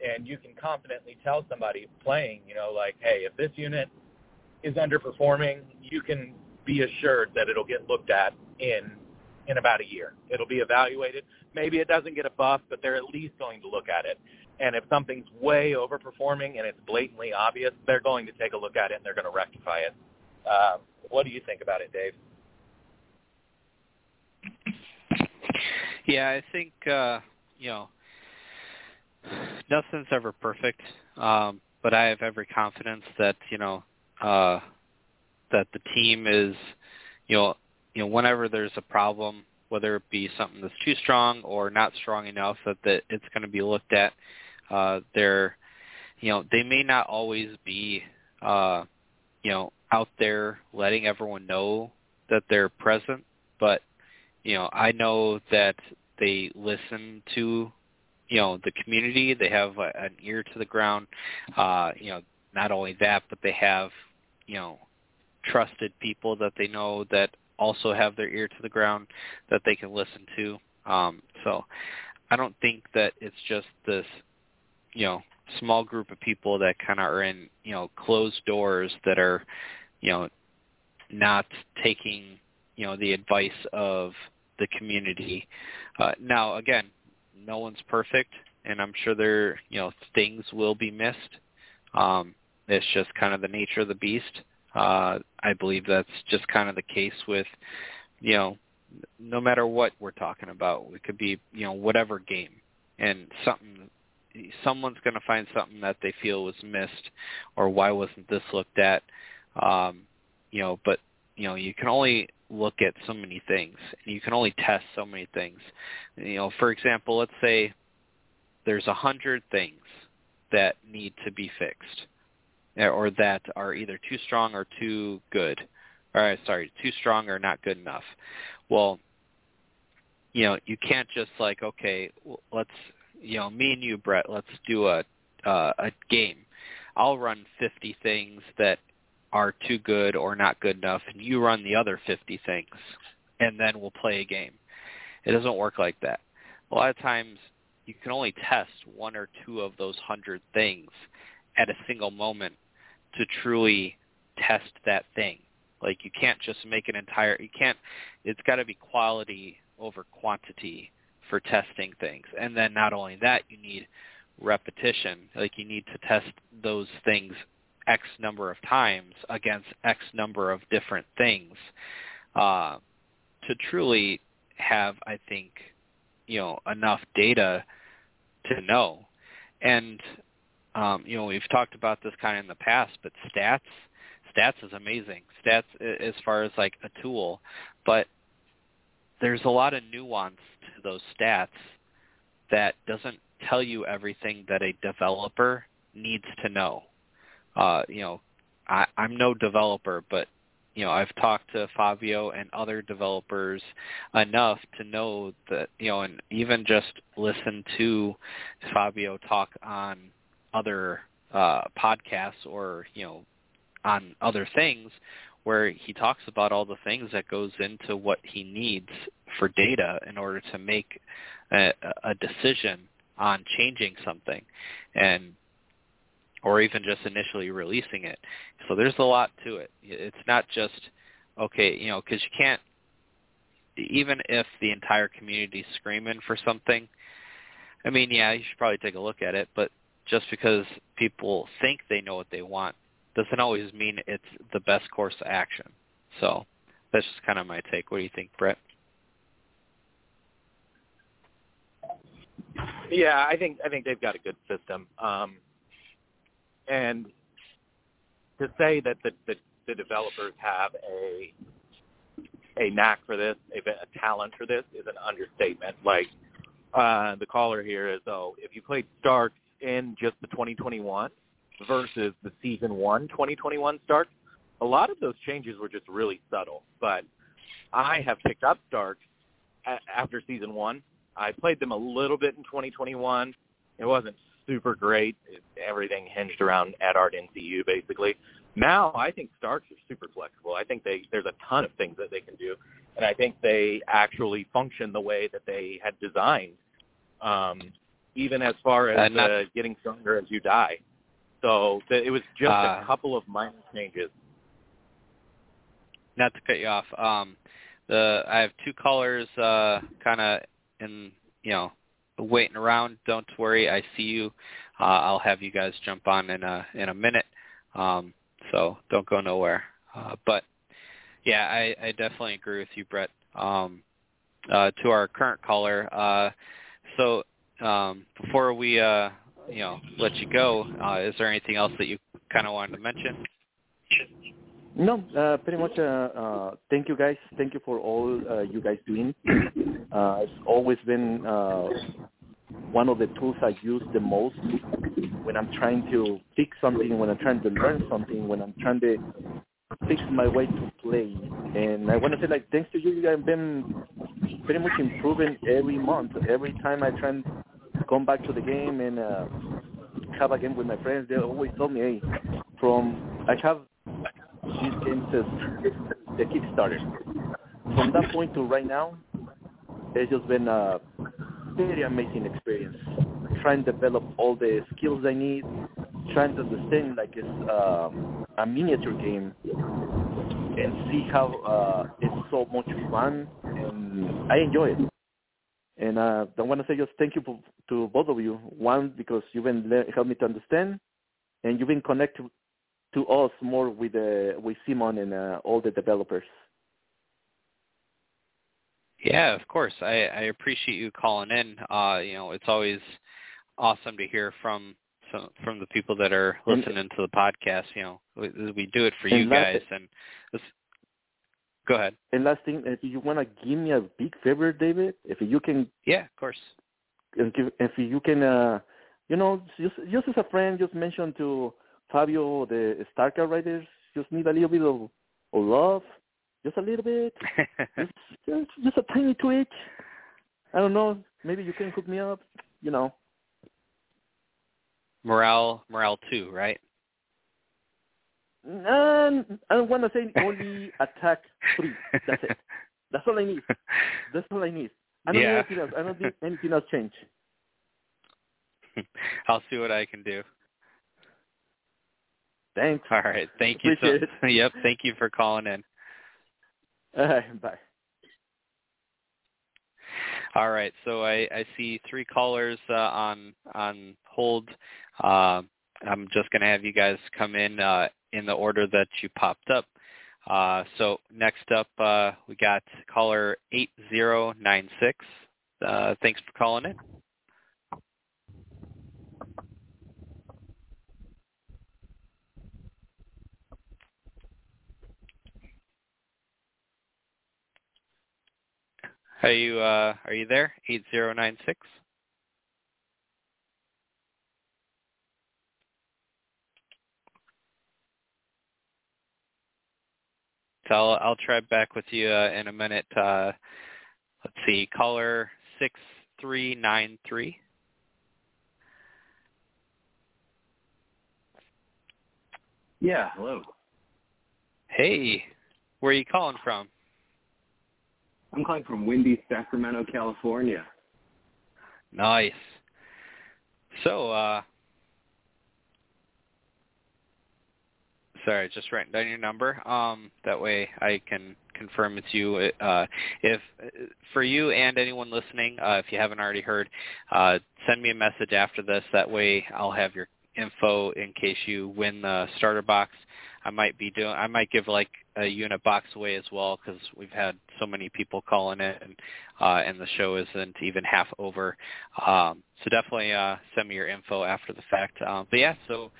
Speaker 5: And you can confidently tell somebody playing, you know, like, hey, if this unit is underperforming, you can be assured that it'll get looked at in in about a year. It'll be evaluated. Maybe it doesn't get a buff, but they're at least going to look at it. And if something's way overperforming and it's blatantly obvious, they're going to take a look at it and they're going to rectify it. Uh, what do you think about it, Dave?
Speaker 4: Yeah, I think uh, you know nothing's ever perfect, um, but I have every confidence that you know uh, that the team is, you know, you know, whenever there's a problem, whether it be something that's too strong or not strong enough, that that it's going to be looked at. Uh, they're, you know, they may not always be, uh, you know, out there letting everyone know that they're present, but you know, I know that they listen to you know the community. They have a, an ear to the ground. Uh, you know, not only that, but they have you know trusted people that they know that also have their ear to the ground that they can listen to. Um, so I don't think that it's just this, you know, small group of people that kind of are in, you know, closed doors that are, you know, not taking, you know, the advice of the community. Uh, now, again, no one's perfect, and I'm sure there, you know, things will be missed. Um, it's just kind of the nature of the beast. Uh, I believe that's just kind of the case with, you know, no matter what we're talking about. It could be, you know, whatever game, and something, someone's going to find something that they feel was missed, or why wasn't this looked at, um, you know. But you know, you can only look at so many things, and you can only test so many things. You know, for example, let's say there's a hundred things that need to be fixed or that are either too strong or too good. Or sorry, too strong or not good enough. Well, you know, you can't just like, okay, let's, you know, me and you, Brett, let's do a uh, a game. I'll run 50 things that are too good or not good enough, and you run the other 50 things, and then we'll play a game. It doesn't work like that. A lot of times, you can only test one or two of those hundred things at a single moment to truly test that thing. Like you can't just make an entire you can't it's got to be quality over quantity for testing things. And then not only that, you need repetition. Like you need to test those things X number of times against X number of different things uh, to truly have, I think, you know, enough data to know. And um, you know, we've talked about this kind of in the past, but stats, stats is amazing. Stats as far as like a tool, but there's a lot of nuance to those stats that doesn't tell you everything that a developer needs to know. Uh, you know, I, I'm no developer, but you know, I've talked to Fabio and other developers enough to know that, you know, and even just listen to Fabio talk on other uh, podcasts or you know on other things where he talks about all the things that goes into what he needs for data in order to make a, a decision on changing something and or even just initially releasing it. So there's a lot to it. It's not just okay, you know, because you can't even if the entire community's screaming for something. I mean, yeah, you should probably take a look at it, but just because people think they know what they want doesn't always mean it's the best course of action. So that's just kind of my take. What do you think, Brett?
Speaker 5: Yeah, I think I think they've got a good system. Um, and to say that the, the, the developers have a a knack for this, a, a talent for this, is an understatement. Like uh, the caller here is, oh, if you played Stark in just the 2021 versus the season one 2021 start, a lot of those changes were just really subtle. But I have picked up Stark after season one. I played them a little bit in 2021. It wasn't super great. Everything hinged around Eddard NCU basically. Now I think Starks are super flexible. I think they there's a ton of things that they can do, and I think they actually function the way that they had designed. Um, even as far as uh, getting stronger as you die. So th- it was just uh, a couple of minor changes.
Speaker 4: Not to cut you off, um, the I have two callers uh, kind of in you know waiting around. Don't worry, I see you. Uh, I'll have you guys jump on in a in a minute. Um, so don't go nowhere. Uh, but yeah, I, I definitely agree with you, Brett. Um, uh, to our current caller, uh, so um, before we uh, you know let you go, uh, is there anything else that you kind of wanted to mention?
Speaker 6: No, uh, pretty much. Uh, uh, thank you guys. Thank you for all uh, you guys doing. Uh, it's always been uh, one of the tools I use the most when I'm trying to fix something, when I'm trying to learn something, when I'm trying to fix my way to play. And I want to say, like, thanks to you, have been pretty much improving every month. Every time I try and come back to the game and uh, have a game with my friends, they always tell me, "Hey, from I have this game says the Kickstarter. From that point to right now, it's just been a very amazing experience. Trying to develop all the skills I need, trying to understand like it's uh, a miniature game and see how uh, it's so much fun and I enjoy it. And uh, I want to say just thank you to both of you. One because you've been le- helped me to understand, and you've been connected to us more with uh, with Simon and uh, all the developers.
Speaker 4: Yeah, of course. I, I appreciate you calling in. Uh, you know, it's always awesome to hear from some from the people that are listening to the podcast. You know, we, we do it for you guys, and this, go ahead.
Speaker 6: And last thing, if you want to give me a big favor, David, if you can,
Speaker 4: yeah, of course.
Speaker 6: If you can, uh, you know, just just as a friend, just mention to Fabio the Stark Outriders, just need a little bit of, of love, just a little bit, just, just just a tiny twitch. I don't know. Maybe you can hook me up. You know.
Speaker 4: Morale, morale two, right?
Speaker 6: Um, I want to say only attack three. That's it. That's all I need. That's all I need. I don't
Speaker 4: yeah.
Speaker 6: need anything else. I don't need anything else change.
Speaker 4: I'll see what I can do.
Speaker 6: Thanks.
Speaker 4: All right. Thank you.
Speaker 6: Appreciate
Speaker 4: so,
Speaker 6: it.
Speaker 4: Yep. Thank you for calling in.
Speaker 6: Bye.
Speaker 4: All right. So I, I see three callers uh, on on hold. Uh, I'm just going to have you guys come in uh, in the order that you popped up. Uh, so next up, uh, we got caller 8096. Uh, thanks for calling in. Are you uh, are you there? 8096. So I'll, I'll try back with you uh, in a minute. Uh, let's see, caller 6393.
Speaker 7: Yeah, hello.
Speaker 4: Hey, where are you calling from?
Speaker 7: I'm calling from windy Sacramento, California.
Speaker 4: Nice. So, uh, sorry, just writing down your number. Um, that way I can confirm it's you. Uh, if for you and anyone listening, uh, if you haven't already heard, uh, send me a message after this. That way I'll have your info in case you win the starter box. I might be doing. I might give like a unit box away as well because we've had so many people calling in, uh, and the show isn't even half over. Um, so definitely uh, send me your info after the fact. Um, but yeah, so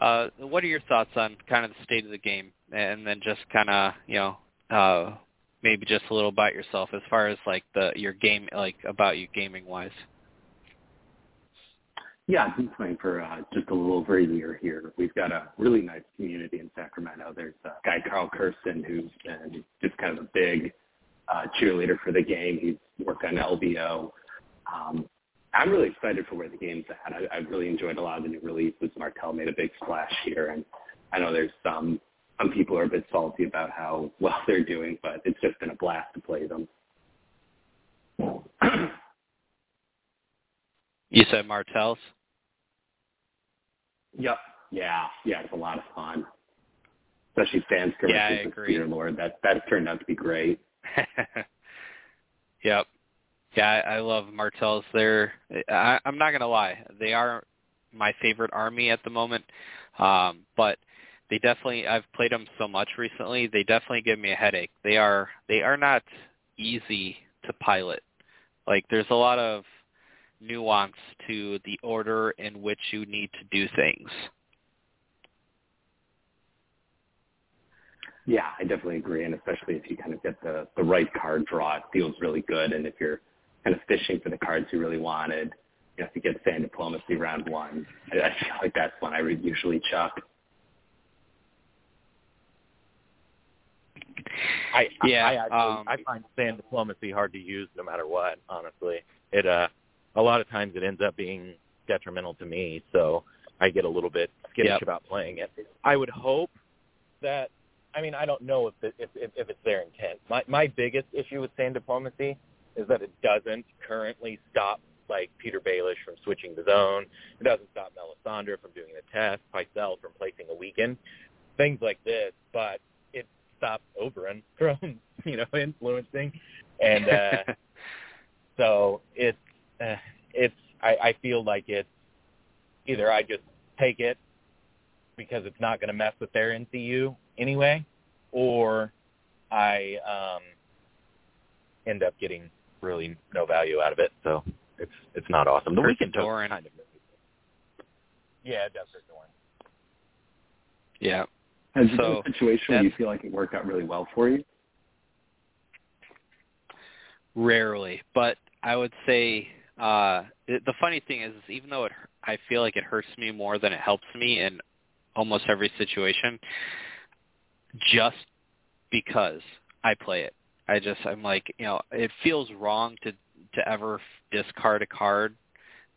Speaker 4: uh, what are your thoughts on kind of the state of the game, and then just kind of you know uh, maybe just a little about yourself as far as like the your game like about you gaming wise.
Speaker 7: Yeah, I've been playing for uh, just a little over a year here. We've got a really nice community in Sacramento. There's a guy, Carl Kirsten, who's been just kind of a big uh, cheerleader for the game. He's worked on LBO. Um, I'm really excited for where the game's at. I, I've really enjoyed a lot of the new releases. Martell made a big splash here, and I know there's some some people are a bit salty about how well they're doing, but it's just been a blast to play them.
Speaker 4: You said Martell's.
Speaker 7: Yep. Yeah, yeah, it's a lot of fun. Especially fan skirmishes
Speaker 4: Yeah, I agree.
Speaker 7: Lord. That that turned out to be great.
Speaker 4: yep. Yeah, I, I love Martells. They're I, I'm not gonna lie, they are my favorite army at the moment. Um, but they definitely I've played them so much recently. They definitely give me a headache. They are they are not easy to pilot. Like there's a lot of nuance to the order in which you need to do things.
Speaker 7: Yeah, I definitely agree, and especially if you kind of get the the right card draw, it feels really good. And if you're kind of fishing for the cards you really wanted, you know, if you get sand diplomacy round one, I, I feel like that's one I would usually chuck.
Speaker 5: I
Speaker 4: Yeah,
Speaker 5: I, I actually
Speaker 4: um,
Speaker 5: I find sand diplomacy hard to use no matter what. Honestly, it uh a lot of times it ends up being detrimental to me, so I get a little bit skittish
Speaker 4: Yep.
Speaker 5: about playing it. I would hope that I mean I don't know if it, if, if if it's their intent. My my biggest issue with sand diplomacy is that it doesn't currently stop like Petyr Baelish from switching the zone. It doesn't stop Melisandre from doing the test, Pycelle from placing a weakened, things like this. But it stops Oberyn from you know influencing, and uh, so it's uh, it's I, I feel like it's either I just take it because it's not going to mess with their NCU anyway, or I um, end up getting really no value out of it. So it's it's not awesome. The
Speaker 4: Hurts
Speaker 5: weakened token
Speaker 4: Doran.
Speaker 5: kind of yeah, it does hurt Doran.
Speaker 4: Yeah.
Speaker 7: Has there
Speaker 4: So,
Speaker 7: been a situation where you feel like it worked out really well for you?
Speaker 4: Rarely, but I would say uh it, the funny thing is, is even though it I feel like it hurts me more than it helps me in almost every situation just because I play it. I just I'm like, you know, it feels wrong to to ever discard a card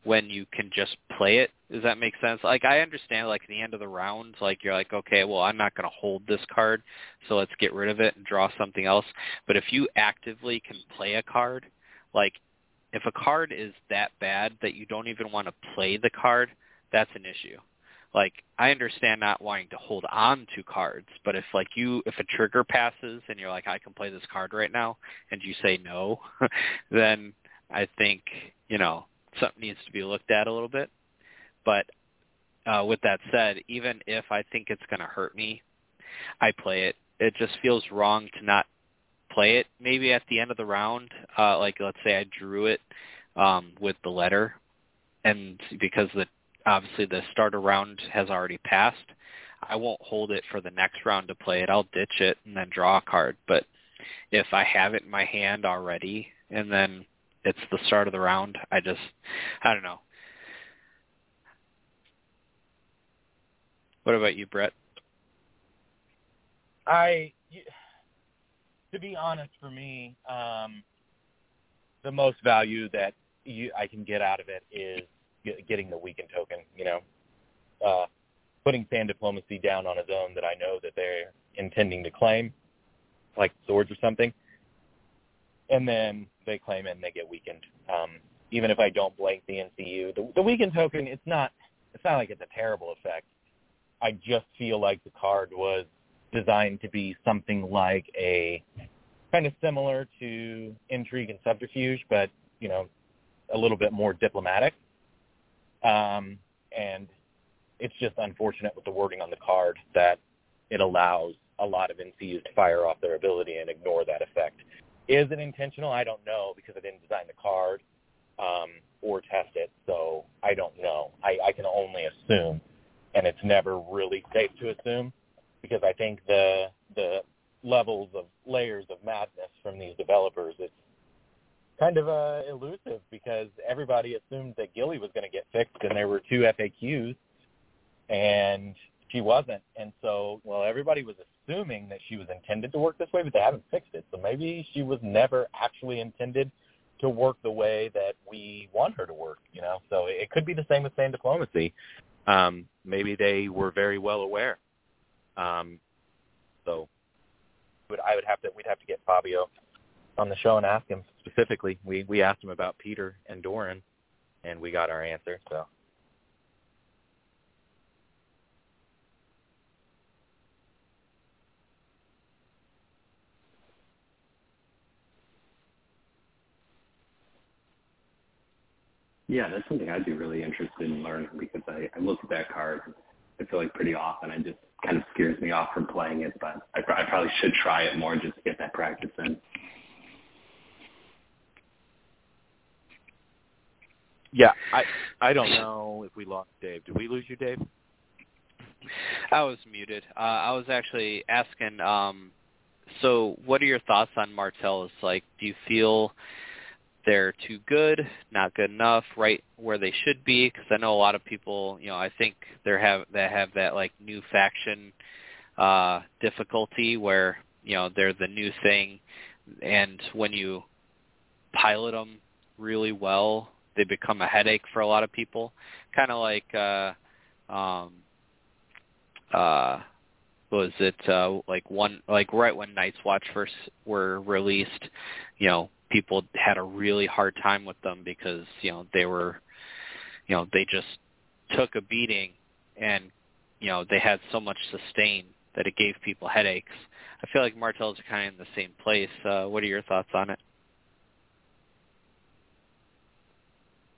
Speaker 4: when you can just play it. Does that make sense? Like I understand like at the end of the round, like you're like, okay, well I'm not gonna hold this card, so let's get rid of it and draw something else. But if you actively can play a card, like if a card is that bad that you don't even want to play the card, that's an issue. Like I understand not wanting to hold on to cards, but if like you if a trigger passes and you're like I can play this card right now and you say no, then I think, you know, something needs to be looked at a little bit. But uh with that said, even if I think it's going to hurt me, I play it. It just feels wrong to not play it maybe at the end of the round uh like let's say I drew it um with the letter and because the obviously the starter round has already passed. I won't hold it for the next round to play it. I'll ditch it and then draw a card. But if I have it in my hand already and then it's the start of the round I just I don't know. What about you Brett?
Speaker 5: I, to be honest, for me, um, the most value that you, I can get out of it is get, getting the weakened token. You know, uh, putting sand diplomacy down on a zone that I know that they're intending to claim, like swords or something, and then they claim it and they get weakened. Um, even if I don't blank the NCU, the, the weakened token, it's not. It's not like it's a terrible effect. I just feel like the card was designed to be something like a kind of similar to intrigue and subterfuge, but you know, a little bit more diplomatic. Um, and it's just unfortunate with the wording on the card that it allows a lot of NCUs to fire off their ability and ignore that effect. Is it intentional? I don't know because I didn't design the card um, or test it, so I don't know. I, I can only assume, and it's never really safe to assume because I think the the levels of layers of madness from these developers it's kind of uh, elusive because everybody assumed that Gilly was going to get fixed and there were two FAQs and she wasn't. And so well everybody was assuming that she was intended to work this way but they haven't fixed it. So maybe she was never actually intended to work the way that we want her to work you know? So it could be the same with sand diplomacy. Um maybe they were very well aware. Um, so would I would have to we'd have to get Fabio on the show and ask him specifically. We we asked him about Peter and Doran, and we got our answer. So
Speaker 7: Yeah, that's something I'd be really interested in learning because I, I look at that card. I feel like pretty often it just kind of scares me off from playing it, but I, I probably should try it more just to get that practice in.
Speaker 5: Yeah, I I don't know if we lost Dave. Did we lose you, Dave?
Speaker 4: I was muted. Uh, I was actually asking. Um, so, what are your thoughts on Martells? Like, do you feel they're too good, not good enough, right where they should be? Because I know a lot of people. You know, I think they have that have that like new faction uh, difficulty where you know they're the new thing, and when you pilot them really well, they become a headache for a lot of people. Kind of like uh, um, uh, was it uh, like one like right when Night's Watch first were released, you know, people had a really hard time with them because you know they were, you know, they just took a beating and you know they had so much sustain that it gave people headaches. I feel like Martells kind of in the same place. Uh, what are your thoughts on it?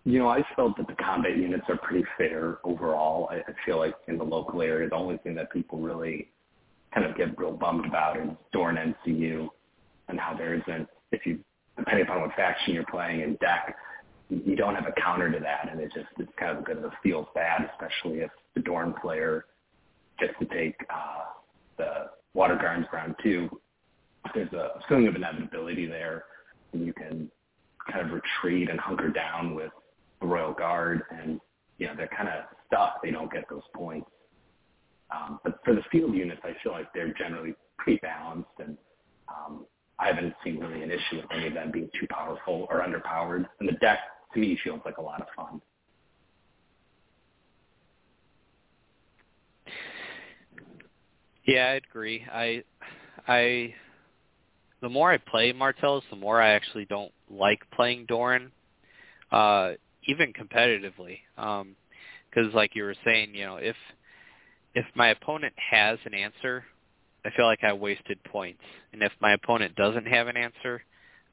Speaker 7: You know, I felt that the combat units are pretty fair overall. I, I feel like in the local area, the only thing that people really kind of get real bummed about is Doran NCU and how there isn't, if you, depending upon what faction you're playing in deck, you don't have a counter to that, and it just it's kind of a bit of a feels bad, especially if the Doran player gets to take uh, the Water Gardens round two. There's a feeling of inevitability there, and you can kind of retreat and hunker down with the Royal Guard, and you know they're kind of stuck. They don't get those points. Um, but for the field units, I feel like they're generally pretty balanced, and um, I haven't seen really an issue with any of them being too powerful or underpowered. And the deck, to me, feels like a lot of fun.
Speaker 4: Yeah, I agree. I, I, the more I play Martells, the more I actually don't like playing Doran. Uh, even competitively. Um, because like you were saying, you know, if if my opponent has an answer, I feel like I wasted points. And if my opponent doesn't have an answer,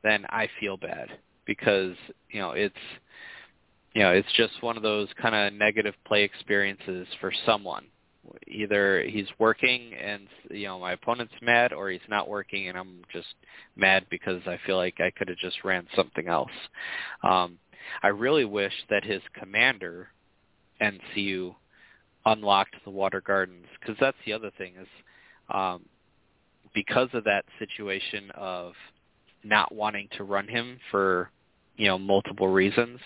Speaker 4: then I feel bad because, you know, it's you know, it's just one of those kind of negative play experiences for someone. Either he's working and you know my opponent's mad, or he's not working and I'm just mad because I feel like I could have just ran something else. Um, I really wish that his commander, NCU, unlocked the water gardens because that's the other thing is um, because of that situation of not wanting to run him for you know multiple reasons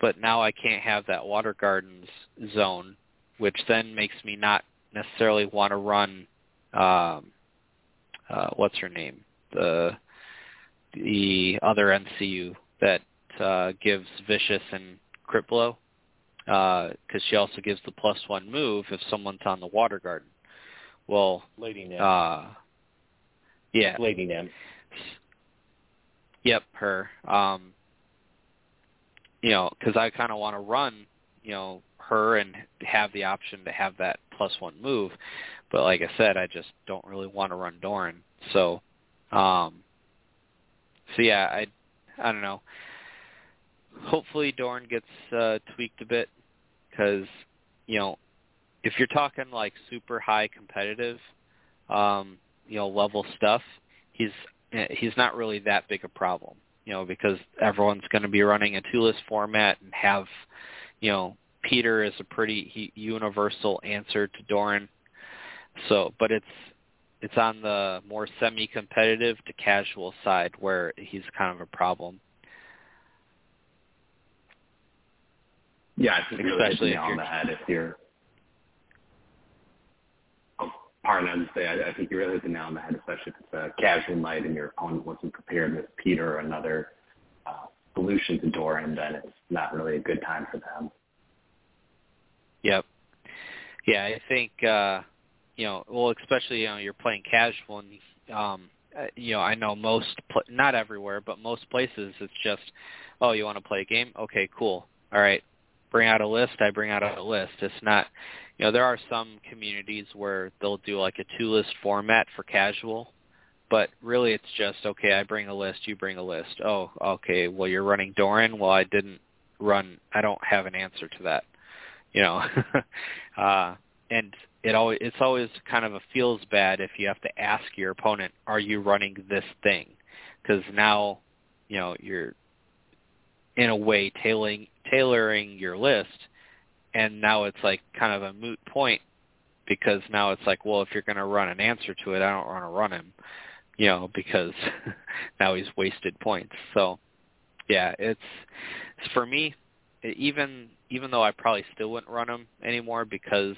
Speaker 4: but now I can't have that water gardens zone which then makes me not necessarily want to run um uh what's her name? The the other NCU that uh, gives vicious and crit blow because uh, she also gives the plus one move if someone's on the water garden. Well,
Speaker 5: Lady Nim.
Speaker 4: Uh, yeah.
Speaker 5: Lady Nim.
Speaker 4: Yep, her. Um, you know, because I kind of want to run, you know, her and have the option to have that plus one move, but like I said, I just don't really want to run Doran. So, um, so yeah, I, I don't know hopefully Doran gets uh, tweaked a bit because you know if you're talking like super high competitive, um, you know level stuff, he's he's not really that big a problem. You know because everyone's going to be running a two list format and have you know Peter is a pretty he, universal answer to Doran. So, but it's it's on the more semi-competitive to casual side where he's kind of a problem.
Speaker 7: Yeah, I think especially really on the head if you're. Oh, pardon, I say I, I think you really hit the nail on the head, especially if it's a casual night and your opponent wasn't prepared with Peter or another uh, solution to Doran, then it's not really a good time for them.
Speaker 4: Yep. Yeah, I think uh you know, well, especially you know, you're playing casual, and um, uh, you know, I know most, not everywhere, but most places, it's just, oh, you want to play a game? Okay, cool. All right, bring out a list, I bring out a list. It's not, you know, there are some communities where they'll do like a two-list format for casual, but really it's just, okay, I bring a list, you bring a list. Oh, okay, well, you're running Doran. Well, I didn't run, I don't have an answer to that, you know. uh, and it always, it's always kind of a feels bad if you have to ask your opponent, are you running this thing? Because now, you know, you're in a way tailoring tailoring your list and now it's like kind of a moot point because now it's like well if you're going to run an answer to it I don't want to run him you know because now he's wasted points. So yeah it's for me even even though I probably still wouldn't run him anymore because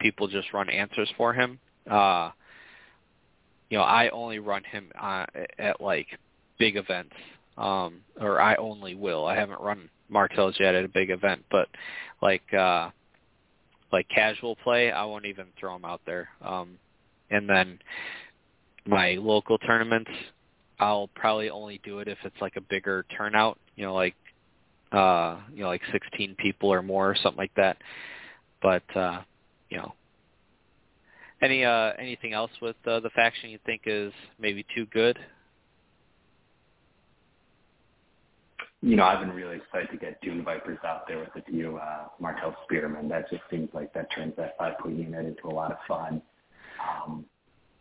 Speaker 4: people just run answers for him uh you know, I only run him uh, at like big events, um, or I only will. I haven't run Martell's yet at a big event, but like uh, like casual play, I won't even throw him out there. Um, and then my local tournaments, I'll probably only do it if it's like a bigger turnout, you know, like uh, you know, like 16 people or more or something like that. But uh, you know, any uh anything else with uh, the faction you think is maybe too good?
Speaker 7: You know, I've been really excited to get Dune Vipers out there with the new uh, Martell Spearman. That just seems like that turns that five point unit into a lot of fun. Um,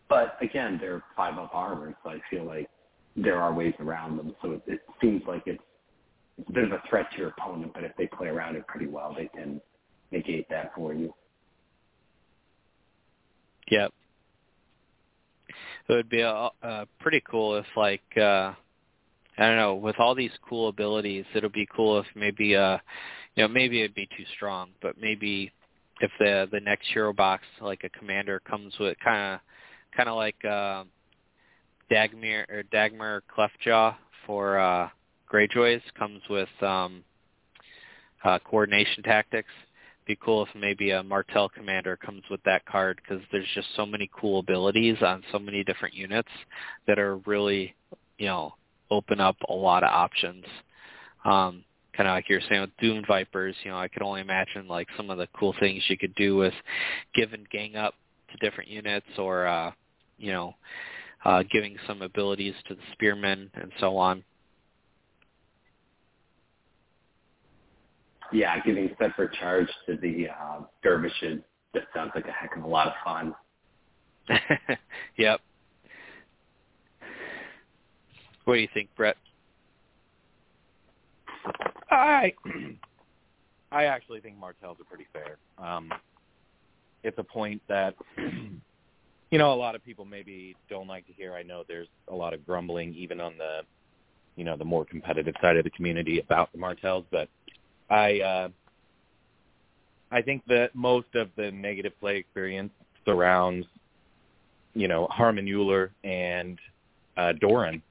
Speaker 7: but again, they're five up armor, so I feel like there are ways around them. So it, it seems like it's, it's a bit of a threat to your opponent, but if they play around it pretty well, they can negate that for you.
Speaker 4: Yep. It would be uh, uh, pretty cool if, like, uh, I don't know, with all these cool abilities, it'll be cool if maybe, uh, you know, maybe it'd be too strong, but maybe if the the next hero box, like a commander, comes with kind of, kind of like uh, Dagmar or Dagmar Cleftjaw for uh, Greyjoys, comes with um, uh, coordination tactics be cool if maybe a Martell Commander comes with that card because there's just so many cool abilities on so many different units that are really, you know, open up a lot of options. Um, kind of like you were saying with Dune Vipers, you know, I could only imagine like some of the cool things you could do with giving gang up to different units or, uh, you know, uh, giving some abilities to the spearmen and so on.
Speaker 7: yeah, giving separate charge to the uh, dervishes that sounds like a heck of a lot of fun.
Speaker 4: yep. What do you think, Brett?
Speaker 5: I I actually think Martells are pretty fair. Um, it's a point that you know a lot of people maybe don't like to hear. I know there's a lot of grumbling even on the you know the more competitive side of the community about the Martells, but I uh, I think that most of the negative play experience surrounds, you know, Harmen Uller and uh, Doran,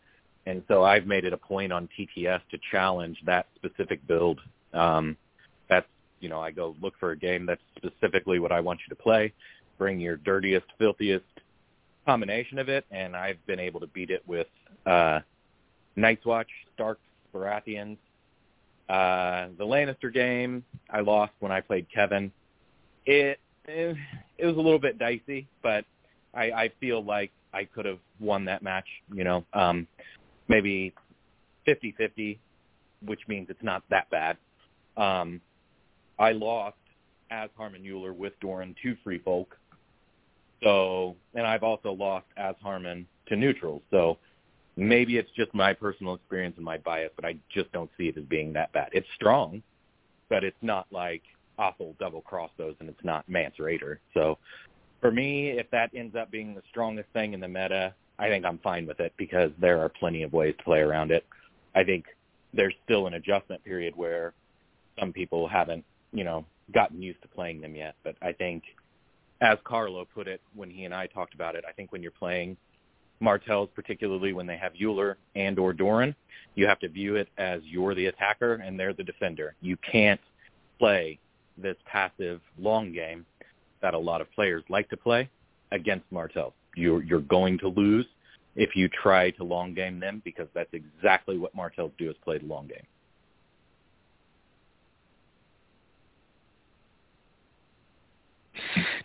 Speaker 5: and so I've made it a point on TTS to challenge that specific build. Um, that's you know, I go look for a game that's specifically what I want you to play. Bring your dirtiest, filthiest combination of it, and I've been able to beat it with uh, Night's Watch, Starks, Baratheons, uh, the Lannister game, I lost when I played Kevan. It it, it was a little bit dicey, but I, I feel like I could have won that match. You know, um, maybe fifty-fifty, which means it's not that bad. Um, I lost as Harmen Uller with Doran to Free Folk. So, and I've also lost as Harmen to neutrals. So maybe it's just my personal experience and my bias, but I just don't see it as being that bad. It's strong, but it's not like awful double cross those and it's not Mance Rayder. So for me, if that ends up being the strongest thing in the meta, I think I'm fine with it because there are plenty of ways to play around it. I think there's still an adjustment period where some people haven't, you know, gotten used to playing them yet. But I think, as Carlo put it when he and I talked about it, I think when you're playing Martells, particularly when they have Uller and or Doran, you have to view it as you're the attacker and they're the defender. You can't play this passive long game that a lot of players like to play against Martells. You're, you're going to lose if you try to long game them because that's exactly what Martells do is play the long game.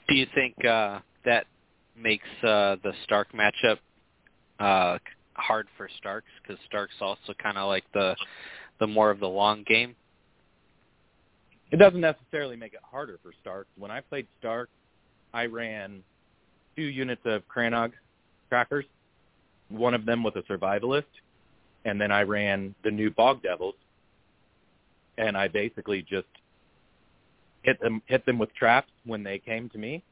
Speaker 4: Do you think uh, that makes uh, the Stark matchup uh, hard for Starks because Starks also kind of like the the more of the long game.
Speaker 5: It doesn't necessarily make it harder for Starks. When I played Starks, I ran two units of Crannog trackers. One of them was a survivalist, and then I ran the new Bog Devils, and I basically just hit them hit them with traps when they came to me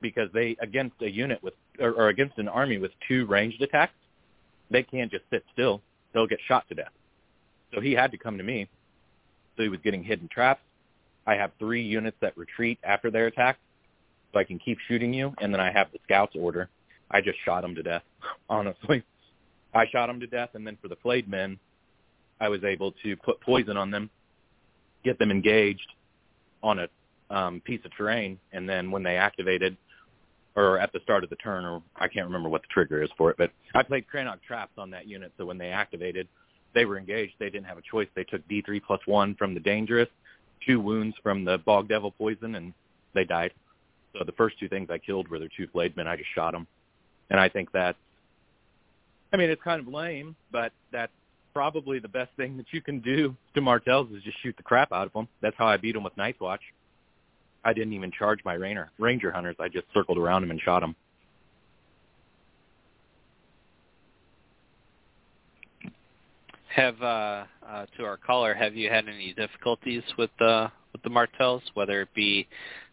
Speaker 5: because they against a unit with or, or against an army with two ranged attacks, they can't just sit still. They'll get shot to death. So he had to come to me. So he was getting hidden traps. I have three units that retreat after their attack, so I can keep shooting you, and then I have the scouts order. I just shot them to death. Honestly, I shot them to death, and then for the flayed men, I was able to put poison on them, get them engaged on a um, piece of terrain, and then when they activated, or at the start of the turn, or I can't remember what the trigger is for it, but I played Crannog traps on that unit, so when they activated, they were engaged. They didn't have a choice. They took D3 plus one from the dangerous, two wounds from the bog devil poison, and they died. So the first two things I killed were their two blade men. I just shot them, and I think that. I mean, it's kind of lame, but that's probably the best thing that you can do to Martells is just shoot the crap out of them. That's how I beat them with Night's Watch. I didn't even charge my ranger ranger hunters. I just circled around them and shot them.
Speaker 4: Have uh, uh, to our caller, have you had any difficulties with the with the Martells, whether it be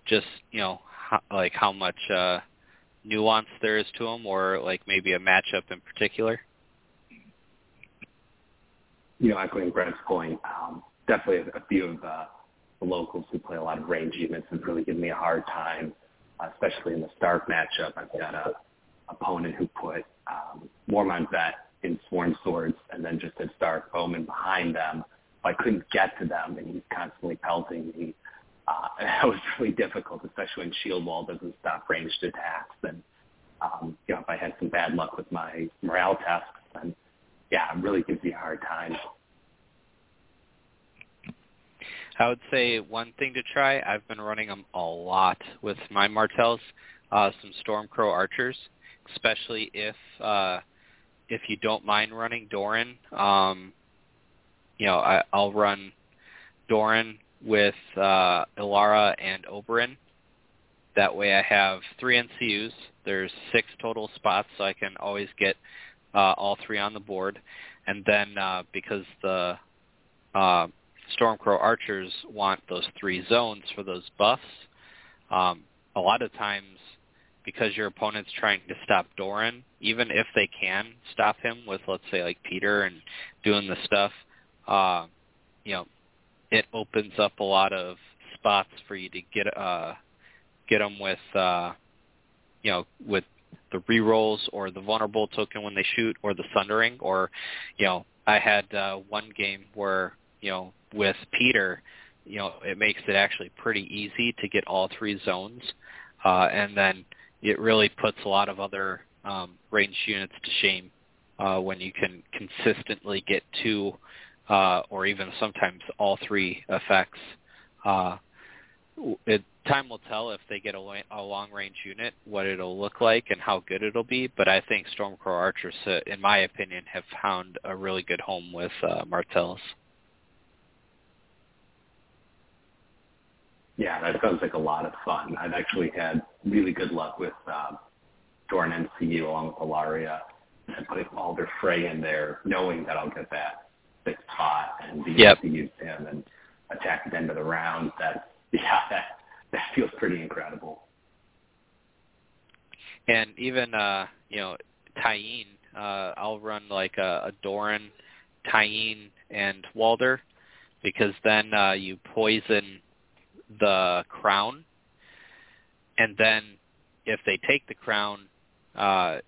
Speaker 4: just you know how, like how much uh, nuance there is to them, or like maybe a matchup in particular?
Speaker 7: You know, echoing Brett's point, um, definitely a, a few of the, the locals who play a lot of range units have really given me a hard time, uh, especially in the Stark matchup. I've got a opponent who put um, Warmind Vet in Sworn Swords and then just had Stark Bowman behind them. I couldn't get to them, and he's constantly pelting me. Uh, that was really difficult, especially when Shield Wall doesn't stop ranged attacks. And um, you know, if I had some bad luck with my morale tests, then yeah, it really gives you a hard time.
Speaker 4: I would say one thing to try. I've been running them a lot with my Martells, uh, some Stormcrow archers, especially if uh, if you don't mind running Doran. Um, you know, I, I'll run Doran with uh, Ellaria and Oberyn. That way I have three NCUs. There's six total spots, so I can always get uh, all three on the board. And then uh, because the uh, Stormcrow archers want those three zones for those buffs, um, a lot of times because your opponent's trying to stop Doran, even if they can stop him with, let's say, like Peter and doing the stuff, uh, you know, it opens up a lot of spots for you to get uh, get them with, uh, you know, with the rerolls or the vulnerable token when they shoot or the sundering or, you know, I had uh, one game where, you know, with Peter, you know, it makes it actually pretty easy to get all three zones. Uh, and then it really puts a lot of other um, ranged units to shame uh, when you can consistently get two uh, or even sometimes all three effects. Uh, it, time will tell if they get a, a long-range unit, what it'll look like and how good it'll be. But I think Stormcrow Archers, uh, in my opinion, have found a really good home with uh, Martells.
Speaker 7: Yeah, that sounds like a lot of fun. I've actually had really good luck with um, Doran NCU along with Ellaria and putting Walder Frey in there, knowing that I'll get that sixth spot and be
Speaker 4: yep.
Speaker 7: able to use him and attack at the end of the round. That yeah, that that feels pretty incredible.
Speaker 4: And even uh, you know, Tyene, uh, I'll run like a, a Doran, Tyene, and Walder, because then uh, you poison the crown, and then if they take the crown, uh,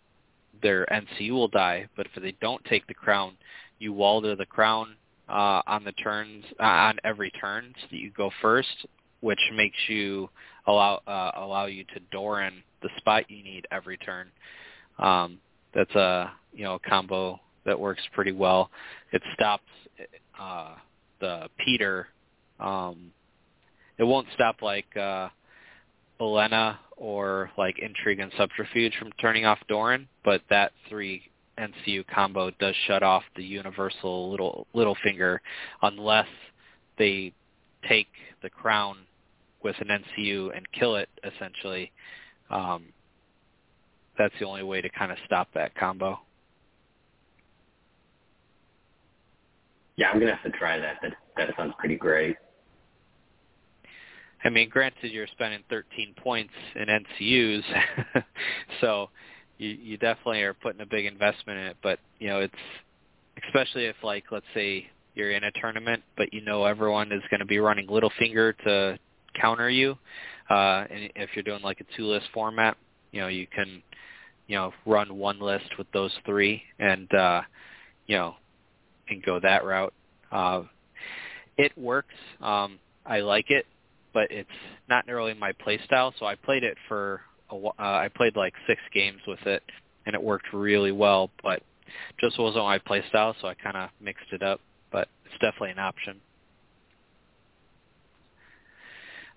Speaker 4: their NCU will die. But if they don't take the crown, you Walder the crown uh, on the turns uh, on every turn, so that you go first, which makes you allow uh, allow you to Doran the spot you need every turn. Um, that's a you know a combo that works pretty well. It stops uh, the Peter um, it won't stop like uh Olenna or like Intrigue and Subterfuge from turning off Doran, but that three NCU combo does shut off the universal little little finger unless they take the crown with an NCU and kill it essentially. Um, that's the only way to kind of stop that combo.
Speaker 7: Yeah, I'm gonna have to try that. That that sounds pretty great.
Speaker 4: I mean, granted, you're spending 13 points in NCUs, so you, you definitely are putting a big investment in it. But you know, it's especially if, like, let's say you're in a tournament, but you know everyone is going to be running Littlefinger to counter you, uh, and if you're doing like a two-list format, you know, you can you know run one list with those three and uh, you know and go that route. Uh, it works. Um, I like it, but it's not really my play style. So I played it for a, uh, I played like six games with it, and it worked really well. But just wasn't my play style, so I kind of mixed it up. But it's definitely an option.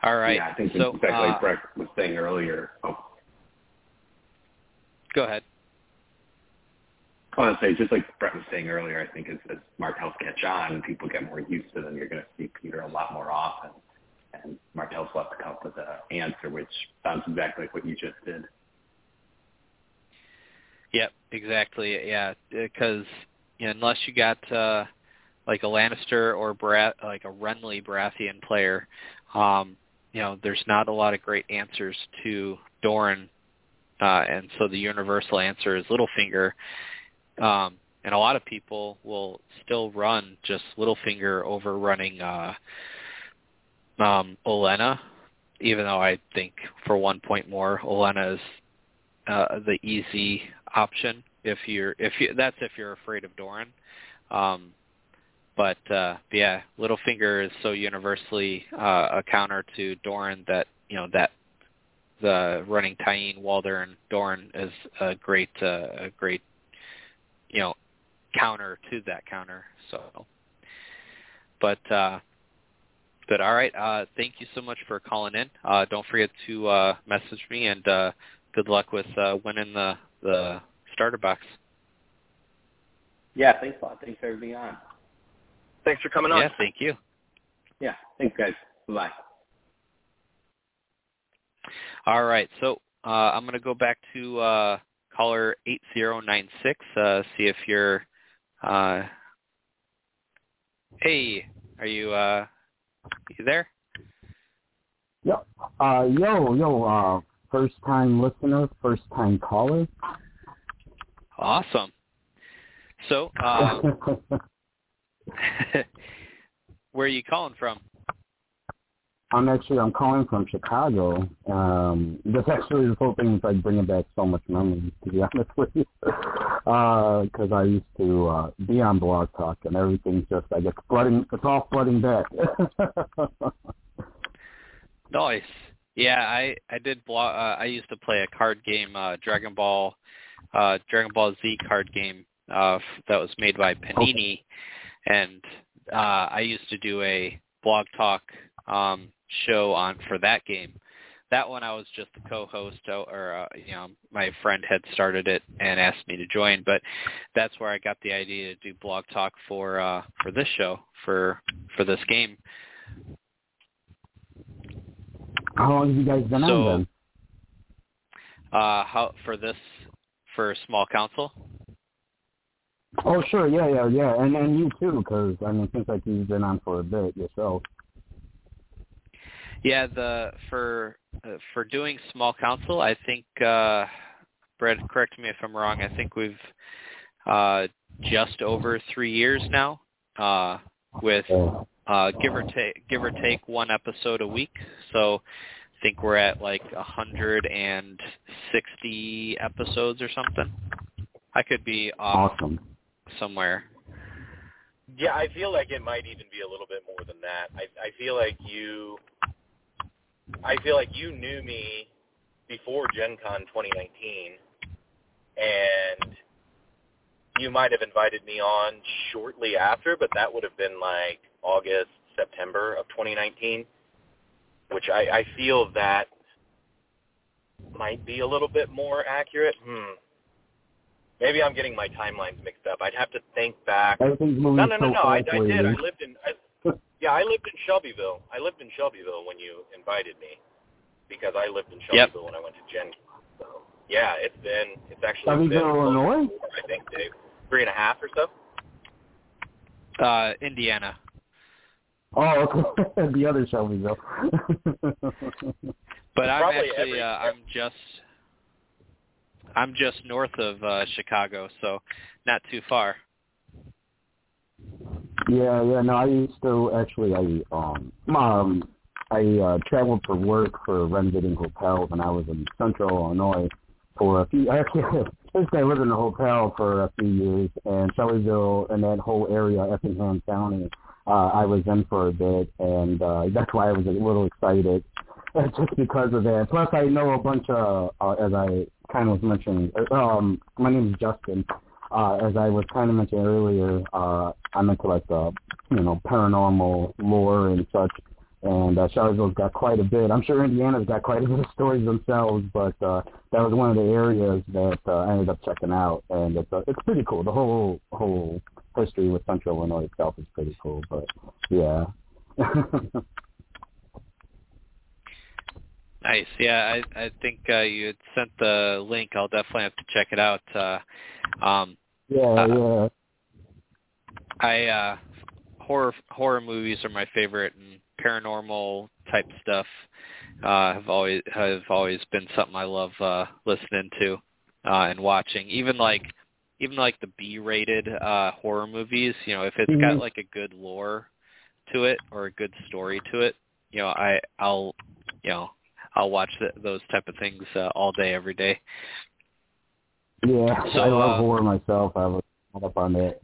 Speaker 4: All right.
Speaker 7: Yeah, I think
Speaker 4: so,
Speaker 7: exactly
Speaker 4: uh,
Speaker 7: like Brett was saying earlier. Oh,
Speaker 4: go ahead.
Speaker 7: I want to say, just like Brett was saying earlier, I think as, as Martells catch on and people get more used to them, you're going to see Petyr a lot more often. And will have to come up with an answer, which sounds exactly like what you just did.
Speaker 4: Yep, exactly. Yeah, because you know, unless you got uh, like a Lannister or Barath- like a Renly Baratheon player, um, you know, there's not a lot of great answers to Doran, uh, and so the universal answer is Littlefinger. Um, and a lot of people will still run just Littlefinger over running uh, um, Olenna, even though I think for one point more, Olenna is uh, the easy option if you're if you that's if you're afraid of Doran. Um, but uh, yeah, Littlefinger is so universally uh, a counter to Doran that you know that the running Tyene, Walder, and Doran is a great uh, a great you know counter to that counter. So, but uh, but all right. Uh, thank you so much for calling in. Uh, don't forget to uh, message me, and uh, good luck with uh, winning the the starter box.
Speaker 7: Yeah, thanks a lot. Thanks for being on.
Speaker 5: Thanks for coming on.
Speaker 4: Yeah, thank you.
Speaker 7: Yeah, thanks guys. Bye.
Speaker 4: All right, so uh, I'm going to go back to uh, caller 8096, uh, see if you're, uh, hey, are you, uh, you there?
Speaker 8: Yep. Uh, yo, yo, uh, first time listener, first time caller.
Speaker 4: Awesome. So, uh, where are you calling from?
Speaker 8: I'm actually I'm calling from Chicago. Um, this actually this whole thing is like bringing back so much memories to be honest with you, because uh, I used to uh, be on Blog Talk and everything's just I guess flooding. It's all flooding back.
Speaker 4: nice. Yeah, I I did blog. Uh, I used to play a card game, uh, Dragon Ball, uh, Dragon Ball Z card game uh, that was made by Panini, and uh, I used to do a blog talk um, show on for that game. That one I was just the co-host, or uh, you know, my friend had started it and asked me to join. But that's where I got the idea to do blog talk for uh, for this show for for this game.
Speaker 8: How long have you guys been
Speaker 4: so,
Speaker 8: on then?
Speaker 4: Uh, how for this for small council?
Speaker 8: Oh sure, yeah, yeah, yeah, and and you too, because I mean, seems like you've been on for a bit yourself.
Speaker 4: Yeah, the for uh, for doing small council, I think uh Brett, correct me if I'm wrong. I think we've uh just over 3 years now uh with uh give or take give or take one episode a week. So I think we're at like 160 episodes or something. I could be off
Speaker 8: Awesome.
Speaker 4: somewhere.
Speaker 5: Yeah, I feel like it might even be a little bit more than that. I I feel like you I feel like you knew me before Gen Con 2019 and you might have invited me on shortly after, but that would have been like August, September of 2019, which I, I feel that might be a little bit more accurate. Hmm. Maybe I'm getting my timelines mixed up. I'd have to think back.
Speaker 8: Everything's moving
Speaker 5: No, no, no,
Speaker 8: so
Speaker 5: no. I, I did. I lived in. I, yeah, I lived in Shelbyville. I lived in Shelbyville when you invited me because I lived in
Speaker 4: Yep.
Speaker 5: Shelbyville when I went to Gen. Con. So yeah, it's been. It's actually
Speaker 8: Shelbyville,
Speaker 5: been
Speaker 8: Illinois?
Speaker 5: four, I think Dave, three and a half or so.
Speaker 4: Uh Indiana.
Speaker 8: Oh, okay. the other Shelbyville.
Speaker 4: But I'm
Speaker 5: Probably
Speaker 4: actually
Speaker 5: every-
Speaker 4: uh, I'm just I'm just north of uh Chicago, so not too far.
Speaker 8: Yeah, yeah. No, I used to actually. I um, um, I uh, traveled for work for renovating hotels, and I was in Central Illinois, for a few. Actually, basically, I lived in a hotel for a few years, and Shelbyville and that whole area, Effingham County, uh, I was in for a bit, and uh, that's why I was a little excited, just because of that. Plus, I know a bunch of, uh, as I kind of was mentioning, um, my name is Justin. Uh, as I was trying to mention earlier, uh, I'm into like the, you know, paranormal lore and such and uh, Charlottesville's got quite a bit. I'm sure Indiana's got quite a bit of stories themselves, but uh, that was one of the areas that uh, I ended up checking out, and it's uh, it's pretty cool. The whole whole history with Central Illinois itself is pretty cool, but yeah.
Speaker 4: nice. Yeah, I I think uh, you had sent the link. I'll definitely have to check it out. Uh, um,
Speaker 8: yeah, uh, yeah.
Speaker 4: I uh, horror horror movies are my favorite, and paranormal type stuff uh, have always have always been something I love uh, listening to uh, and watching. Even like even like the B-rated uh, horror movies, you know, if it's
Speaker 8: mm-hmm.
Speaker 4: got like a good lore to it or a good story to it, you know, I I'll you know I'll watch the, those type of things uh, all day every day.
Speaker 8: Yeah,
Speaker 4: so,
Speaker 8: I love
Speaker 4: uh,
Speaker 8: horror myself. I was up on that.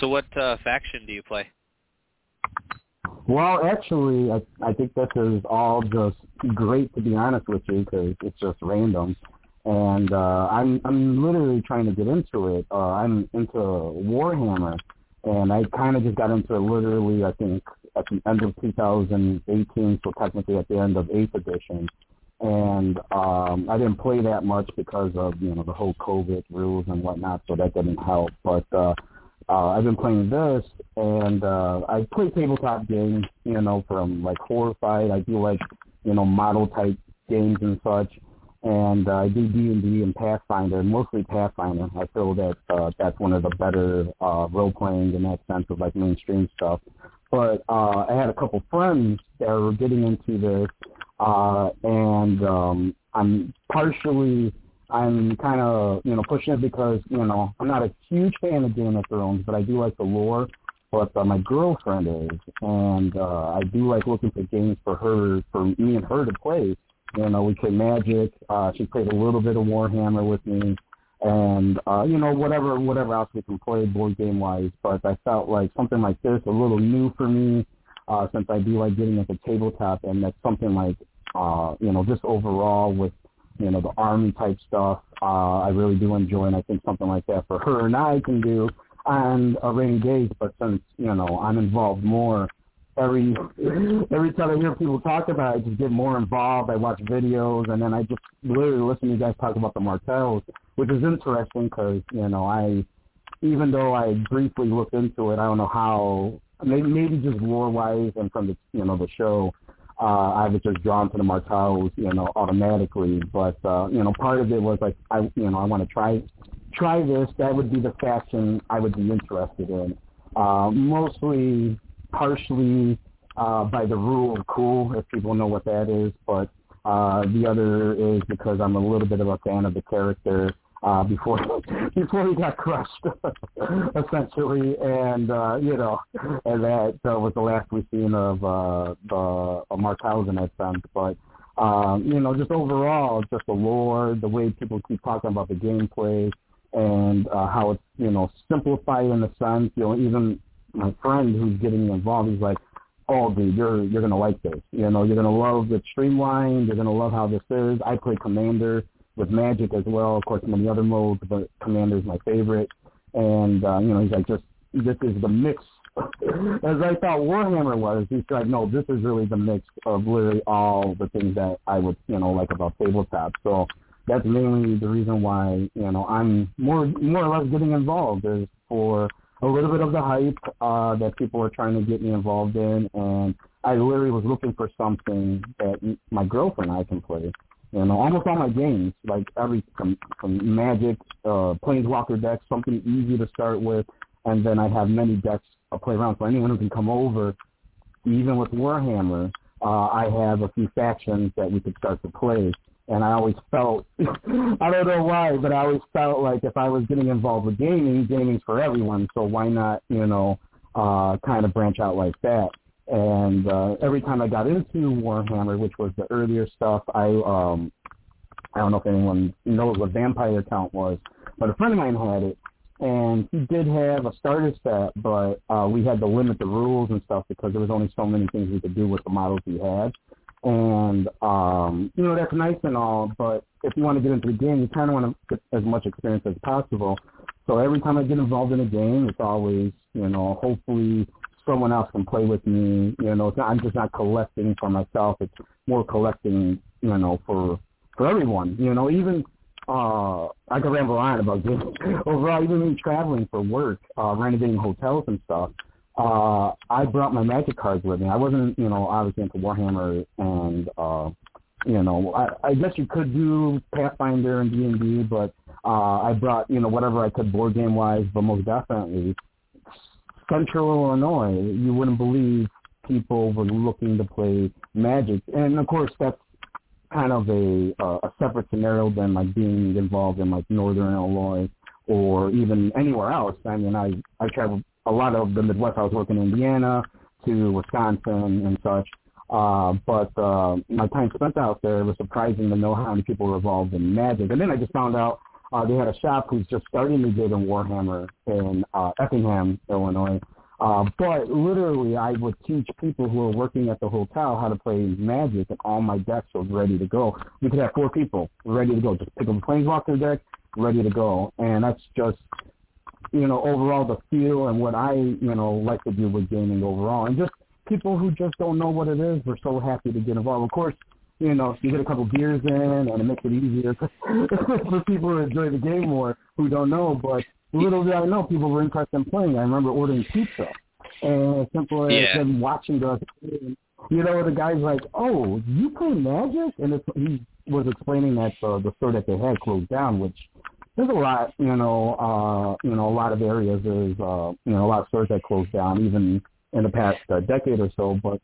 Speaker 4: So what uh, faction do you play?
Speaker 8: Well, actually, I, I think this is all just great to be honest with you because it's just random, and uh, I'm I'm literally trying to get into it. Uh, I'm into Warhammer, and I kind of just got into it literally. I think at the end of 2018, so technically at the end of eighth edition, and um, I didn't play that much because of you know the whole COVID rules and whatnot, so that didn't help. But uh, uh, I've been playing this, and uh, I play tabletop games, you know, from like Horrified. I do like, you know, model type games and such, and uh, I do D and D and Pathfinder, mostly Pathfinder. I feel that uh, that's one of the better uh, role playing in that sense of like mainstream stuff. But uh, I had a couple friends that were getting into this, uh, and um, I'm partially I'm kind of, you know, pushing it because, you know, I'm not a huge fan of Game of Thrones, but I do like the lore. But uh, my girlfriend is, and uh, I do like looking for games for her, for me and her to play. You know, we play Magic. Uh, she played a little bit of Warhammer with me, and uh, you know, whatever, whatever else we can play board game wise. But I felt like something like this a little new for me, uh, since I do like getting into tabletop, and that's something like, uh, you know, just overall with you know, the army type stuff. Uh, I really do enjoy, and I think something like that for her and I can do on a rainy days. But since you know I'm involved more, every every time I hear people talk about it, I just get more involved. I watch videos, and then I just literally listen to you guys talk about the Martells, which is interesting because you know I, even though I briefly looked into it, I don't know how. Maybe maybe just lore wise and from the you know the show uh, I was just drawn to the Martells, you know, automatically. But uh, you know, part of it was like I, you know, I want to try try this. That would be the fashion I would be interested in. Uh, mostly, partially uh, by the rule of cool, if people know what that is. But uh, the other is because I'm a little bit of a fan of the character uh, before before he got crushed, essentially, and uh, you know, and that uh, was the last we've seen of uh, the Martells in that sense. But um, you know, just overall, just the lore, the way people keep talking about the gameplay, and uh, how it's you know simplified in a sense. You know, even my friend who's getting involved, he's like, "Oh, dude, you're you're gonna like this. You know, you're gonna love the streamlined. You're gonna love how this is." I play Commander with Magic as well. Of course, many other modes, but Commander is my favorite. And uh, you know, he's like, just this is the mix. As I thought Warhammer was, he's like, no, this is really the mix of literally all the things that I would, you know, like about tabletop. So that's mainly the reason why, you know, I'm more more or less getting involved is for a little bit of the hype uh, that people are trying to get me involved in, and I literally was looking for something that my girlfriend and I can play. You know, almost all my games, like every from, from Magic, uh, Planeswalker decks, something easy to start with, and then I have many decks I play around. So anyone who can come over, even with Warhammer, uh, I have a few factions that we could start to play. And I always felt, I don't know why, but I always felt like if I was getting involved with gaming, gaming's for everyone. So why not, you know, uh, kind of branch out like that? And uh, every time I got into Warhammer, which was the earlier stuff, I um, I don't know if anyone knows what Vampire Count was, but a friend of mine had it, and he did have a starter set, but uh, we had to limit the rules and stuff because there was only so many things we could do with the models he had. And um, you know that's nice and all, but if you want to get into the game, you kind of want to get as much experience as possible. So every time I get involved in a game, it's always you know hopefully someone else can play with me. You know, it's not, I'm just not collecting for myself. It's more collecting, you know, for for everyone. You know, even uh I could ramble on about this. Overall, even me traveling for work, uh renovating hotels and stuff, uh I brought my magic cards with me. I wasn't, you know, obviously into Warhammer and uh you know, I, I guess you could do Pathfinder and D and D, but uh I brought, you know, whatever I could board game wise, but most definitely Central Illinois, you wouldn't believe people were looking to play Magic, and of course that's kind of a uh, a separate scenario than like being involved in like Northern Illinois or even anywhere else. I mean, I I traveled a lot of the Midwest. I was working in Indiana to Wisconsin and such. Uh, but uh, my time spent out there was surprising to know how many people were involved in Magic. And then I just found out uh, they had a shop who's just starting to get in Warhammer in uh, Effingham, Illinois. Uh, but literally, I would teach people who were working at the hotel how to play Magic, and all my decks were ready to go. We could have four people ready to go. Just pick up a Planeswalker deck, ready to go. And that's just, you know, overall the feel and what I, you know, like to do with gaming overall. And just people who just don't know what it is, we're so happy to get involved. Of course, you know, you get a couple beers in, and it makes it easier for people who enjoy the game more who don't know. But little did I know, people were interested in playing. I remember ordering pizza, and simple as
Speaker 4: Yeah.
Speaker 8: them watching the, you know, the guy's like, "Oh, you play Magic?" And it's, he was explaining that uh, the store that they had closed down, which there's a lot, you know, uh, you know, a lot of areas. There's, uh, you know, a lot of stores that closed down, even in the past uh, decade or so. But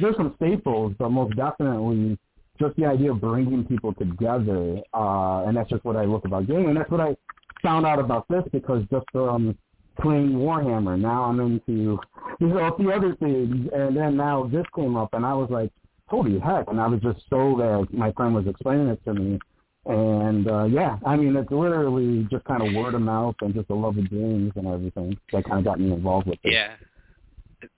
Speaker 8: there's some staples, but most definitely just the idea of bringing people together, uh, and that's just what I look about gaming. And that's what I found out about this because just um, playing Warhammer, now I'm into you know a few other things, and then now this came up, and I was like, holy heck! And I was just so that my friend was explaining it to me, and uh, yeah, I mean it's literally just kind of word of mouth and just a love of games and everything that kind of got me involved with it.
Speaker 4: Yeah.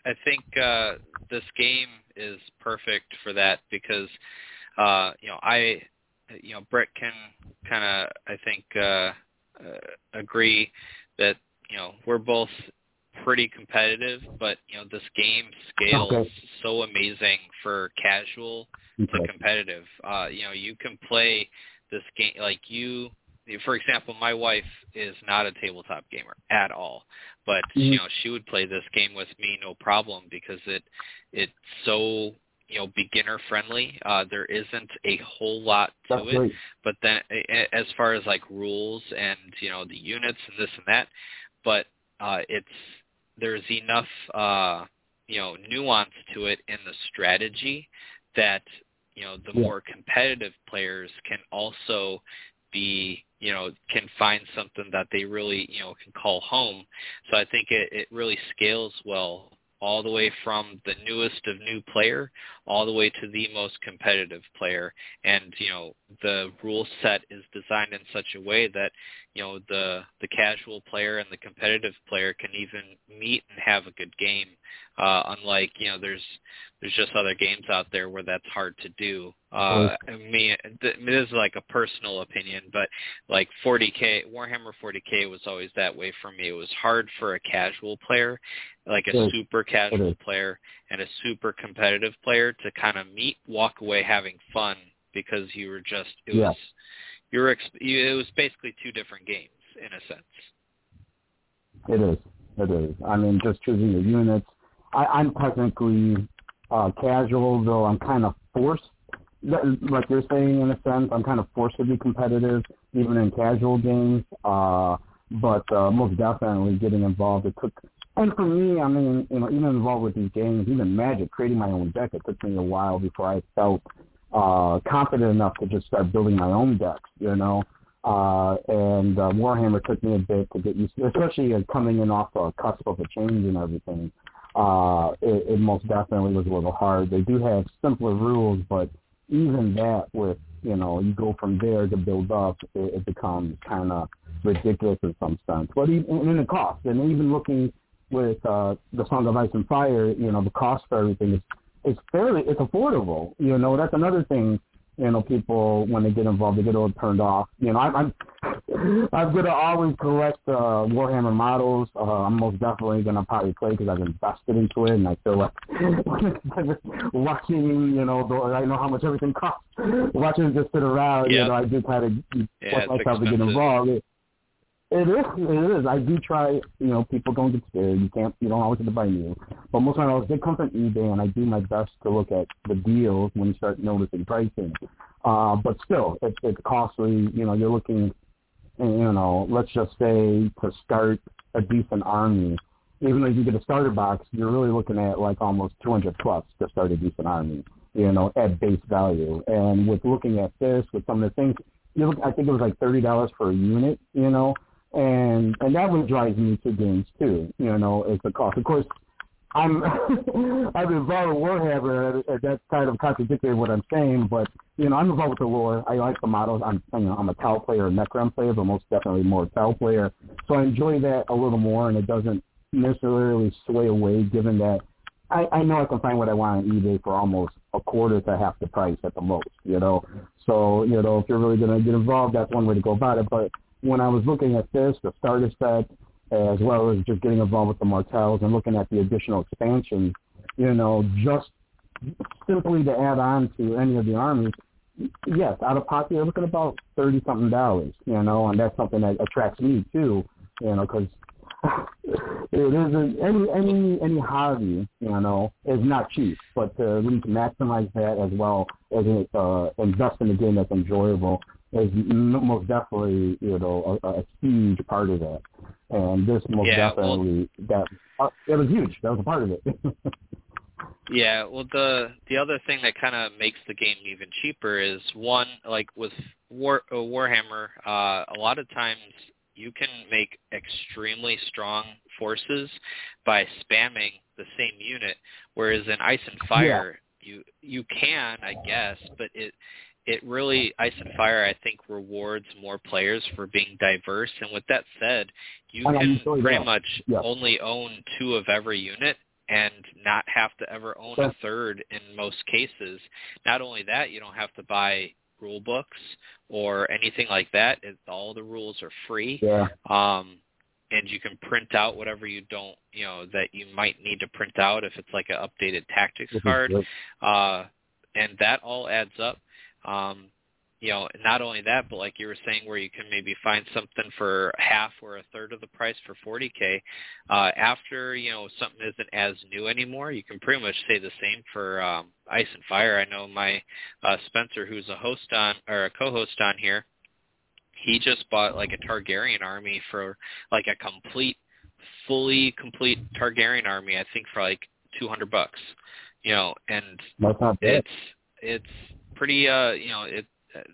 Speaker 4: I think uh this game is perfect for that because uh you know, I you know, Brett can kind of I think uh, uh agree that, you know, we're both pretty competitive, but you know, this game scales
Speaker 8: Okay.
Speaker 4: so amazing for casual
Speaker 8: Okay.
Speaker 4: to competitive. Uh, you know, you can play this game like you. For example, my wife is not a tabletop gamer at all, but
Speaker 8: Mhm.
Speaker 4: you know she would play this game with me no problem because it it's so you know beginner friendly. Uh, there isn't a whole lot to
Speaker 8: That's
Speaker 4: it, but then as far as like rules and you know the units and this and that, but uh, it's there's enough uh, you know nuance to it in the strategy that you know the
Speaker 8: Yeah.
Speaker 4: more competitive players can also be you know can find something that they really you know can call home so i think it, it really scales well all the way from the newest of new player all the way to the most competitive player. And you know the rule set is designed in such a way that you know the the casual player and the competitive player can even meet and have a good game. Uh unlike you know there's there's just other games out there where that's hard to do. Uh I mean th- this is like a personal opinion but like 40k warhammer 40k was always that way for me. It was hard for a casual player like a super casual player and a super competitive player to kind of meet walk away having fun because you were just it
Speaker 8: Yeah.
Speaker 4: was you were exp- you, it was basically two different games in a sense
Speaker 8: It is. It is. I mean, just choosing the units. I, I'm technically uh, casual, though I'm kind of forced. Like you're saying, in a sense, I'm kind of forced to be competitive, even in casual games. Uh, but uh, most definitely getting involved. It took, and for me, I mean, you know, even involved with these games, even Magic, creating my own deck, it took me a while before I felt uh, confident enough to just start building my own decks. You know, uh, and uh, Warhammer took me a bit to get used to, especially uh, coming in off the cusp of a change and everything. Uh, it, it most definitely was a little hard. They do have simpler rules, but even that with you know you go from there to build up, it, it becomes kind of ridiculous in some sense. But even in the cost, and even looking with uh, the Song of Ice and Fire, you know, the cost for everything is it's fairly it's affordable. You know, that's another thing. You know, people when they get involved, they get all turned off. You know, I'm I'm, I'm gonna always collect uh, Warhammer models. Uh, I'm most definitely gonna probably play because I've invested into it, and I feel like watching. You know, the, I know how much everything costs. Watching it just sit around, you know, I just had to
Speaker 4: Yeah,
Speaker 8: force myself to get involved. It, it is. It is. I do try. You know, people don't get scared. You can't. You don't always have to buy new. But most of my models, they come from eBay, and I do my best to look at the deals when you start noticing pricing. Uh, but still, it's it's costly. You know, you're looking. You know, let's just say to start a decent army, even though you get a starter box, you're really looking at like almost 200 plus to start a decent army. You know, at base value. And with looking at this, with some of the things, you look. I think it was like thirty dollars for a unit. You know, and and that would drive me to games too. You know, it's a cost. Of course, I'm I'm involved with Warhammer. That's kind of contradictory what I'm saying, but you know, I'm involved with the lore. I like the models. I'm you know I'm a Tau player, a Necron player, but most definitely more Tau player. So I enjoy that a little more, and it doesn't necessarily sway away, given that I, I know I can find what I want on eBay for almost a quarter to half the price at the most. You know, so you know if you're really going to get involved, that's one way to go about it. But when I was looking at this, the starter set, as well as just getting involved with the Martells and looking at the additional expansion, you know, just simply to add on to any of the armies, yes, out of pocket, you're looking about thirty something dollars, you know, and that's something that attracts me too, you know, because it isn't any any any hobby, you know, is not cheap, but we need to maximize that as well as uh, invest in a game that's enjoyable is most definitely you know a, a huge part of that, and this most
Speaker 4: Yeah, well-
Speaker 8: definitely that uh, it was huge. That was a part of it.
Speaker 4: Yeah, well the the other thing that kind of makes the game even cheaper is one like with War uh, Warhammer, uh a lot of times you can make extremely strong forces by spamming the same unit whereas in Ice and Fire you you can, I guess, but it it really Ice and Fire I think rewards more players for being diverse and with that said, you
Speaker 8: I
Speaker 4: can pretty
Speaker 8: that.
Speaker 4: much
Speaker 8: Yeah.
Speaker 4: only own two of every unit and not have to ever own a third in most cases. Not only that, you don't have to buy rule books or anything like that. It, all the rules are free.
Speaker 8: yeah,
Speaker 4: Um and you can print out whatever you don't, you know, that you might need to print out if it's like an updated tactics card uh, and that all adds up. Um, you know, not only that, but like you were saying, where you can maybe find something for half or a third of the price for 40k. Uh, after you know something isn't as new anymore, you can pretty much say the same for um, Ice and Fire. I know my uh, Spencer, who's a host on or a co-host on here, he just bought like a Targaryen army for like a complete, fully complete Targaryen army. I think for like 200 bucks. You know, and
Speaker 8: That's not bad.
Speaker 4: it's it's pretty uh you know it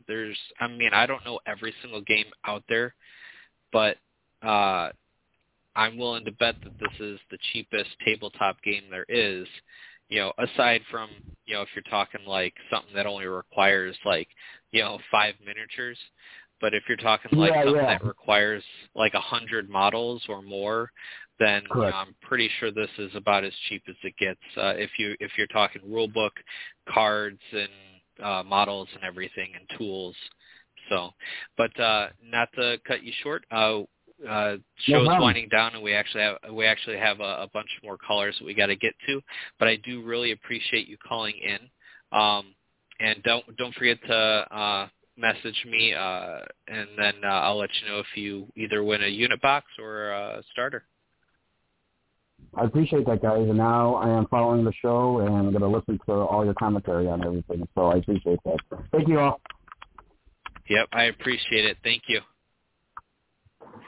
Speaker 4: there's i mean i don't know every single game out there but uh i'm willing to bet that this is the cheapest tabletop game there is you know aside from you know if you're talking like something that only requires like you know five miniatures but if you're talking like
Speaker 8: Yeah,
Speaker 4: something
Speaker 8: yeah.
Speaker 4: that requires like a hundred models or more then you know, I'm pretty sure this is about as cheap as it gets. Uh, if you if you're talking rule book, cards and uh, models and everything and tools. So, but uh, not to cut you short, uh, uh, show's
Speaker 8: problem.
Speaker 4: winding down, and we actually have we actually have a, a bunch more callers that we got to get to. But I do really appreciate you calling in, um, and don't don't forget to uh, message me, uh, and then uh, I'll let you know if you either win a unit box or a starter.
Speaker 8: I appreciate that, guys. And now I am following the show and I'm going to listen to all your commentary on everything. So I appreciate that. Thank you all.
Speaker 4: Yep, I appreciate it. Thank you.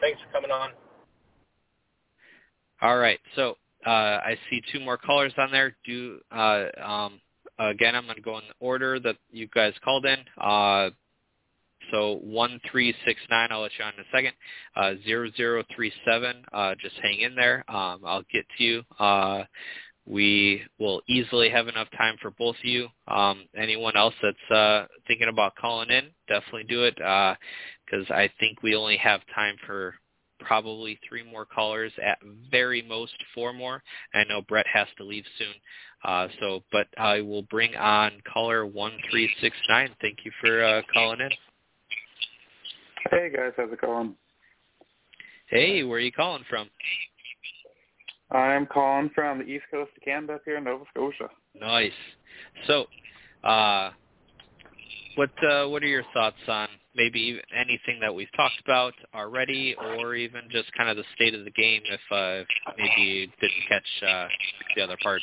Speaker 5: Thanks for coming on.
Speaker 4: All right. So uh, I see two more callers on there. Do uh, um, again? I'm going to go in the order that you guys called in. Uh, so one three six nine. I'll let you on in a second. Uh, zero zero three seven. Uh, just hang in there. Um, I'll get to you. Uh, we will easily have enough time for both of you. Um, anyone else that's uh, thinking about calling in, definitely do it because uh, I think we only have time for probably three more callers, at very most four more. I know Brett has to leave soon, uh, so but I will bring on caller one three six nine. Thank you for uh, calling in.
Speaker 9: Hey guys, how's it going?
Speaker 4: Hey, where are you calling from?
Speaker 9: I'm calling from the east coast of Canada here in Nova Scotia.
Speaker 4: Nice. So, uh, what uh, what are your thoughts on maybe anything that we've talked about already, or even just kind of the state of the game if uh, maybe you didn't catch uh, the other part?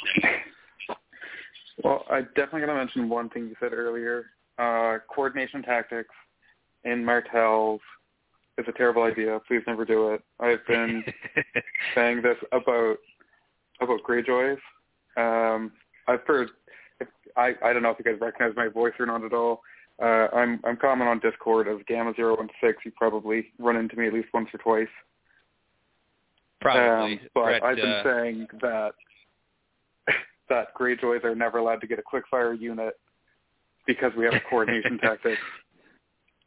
Speaker 9: Well, I definitely going to mention one thing you said earlier. Uh, coordination tactics in Martell's is a terrible idea. Please never do it. I've been saying this about about Greyjoys. Um, I've heard. If, I I don't know if you guys recognize my voice or not at all. Uh, I'm I'm common on Discord as Gamma Zero One Six. You probably run into me at least once or twice.
Speaker 4: Probably.
Speaker 9: Um, but
Speaker 4: Brett,
Speaker 9: I've been
Speaker 4: uh,
Speaker 9: saying that that Greyjoys are never allowed to get a quickfire unit because we have a coordination tactic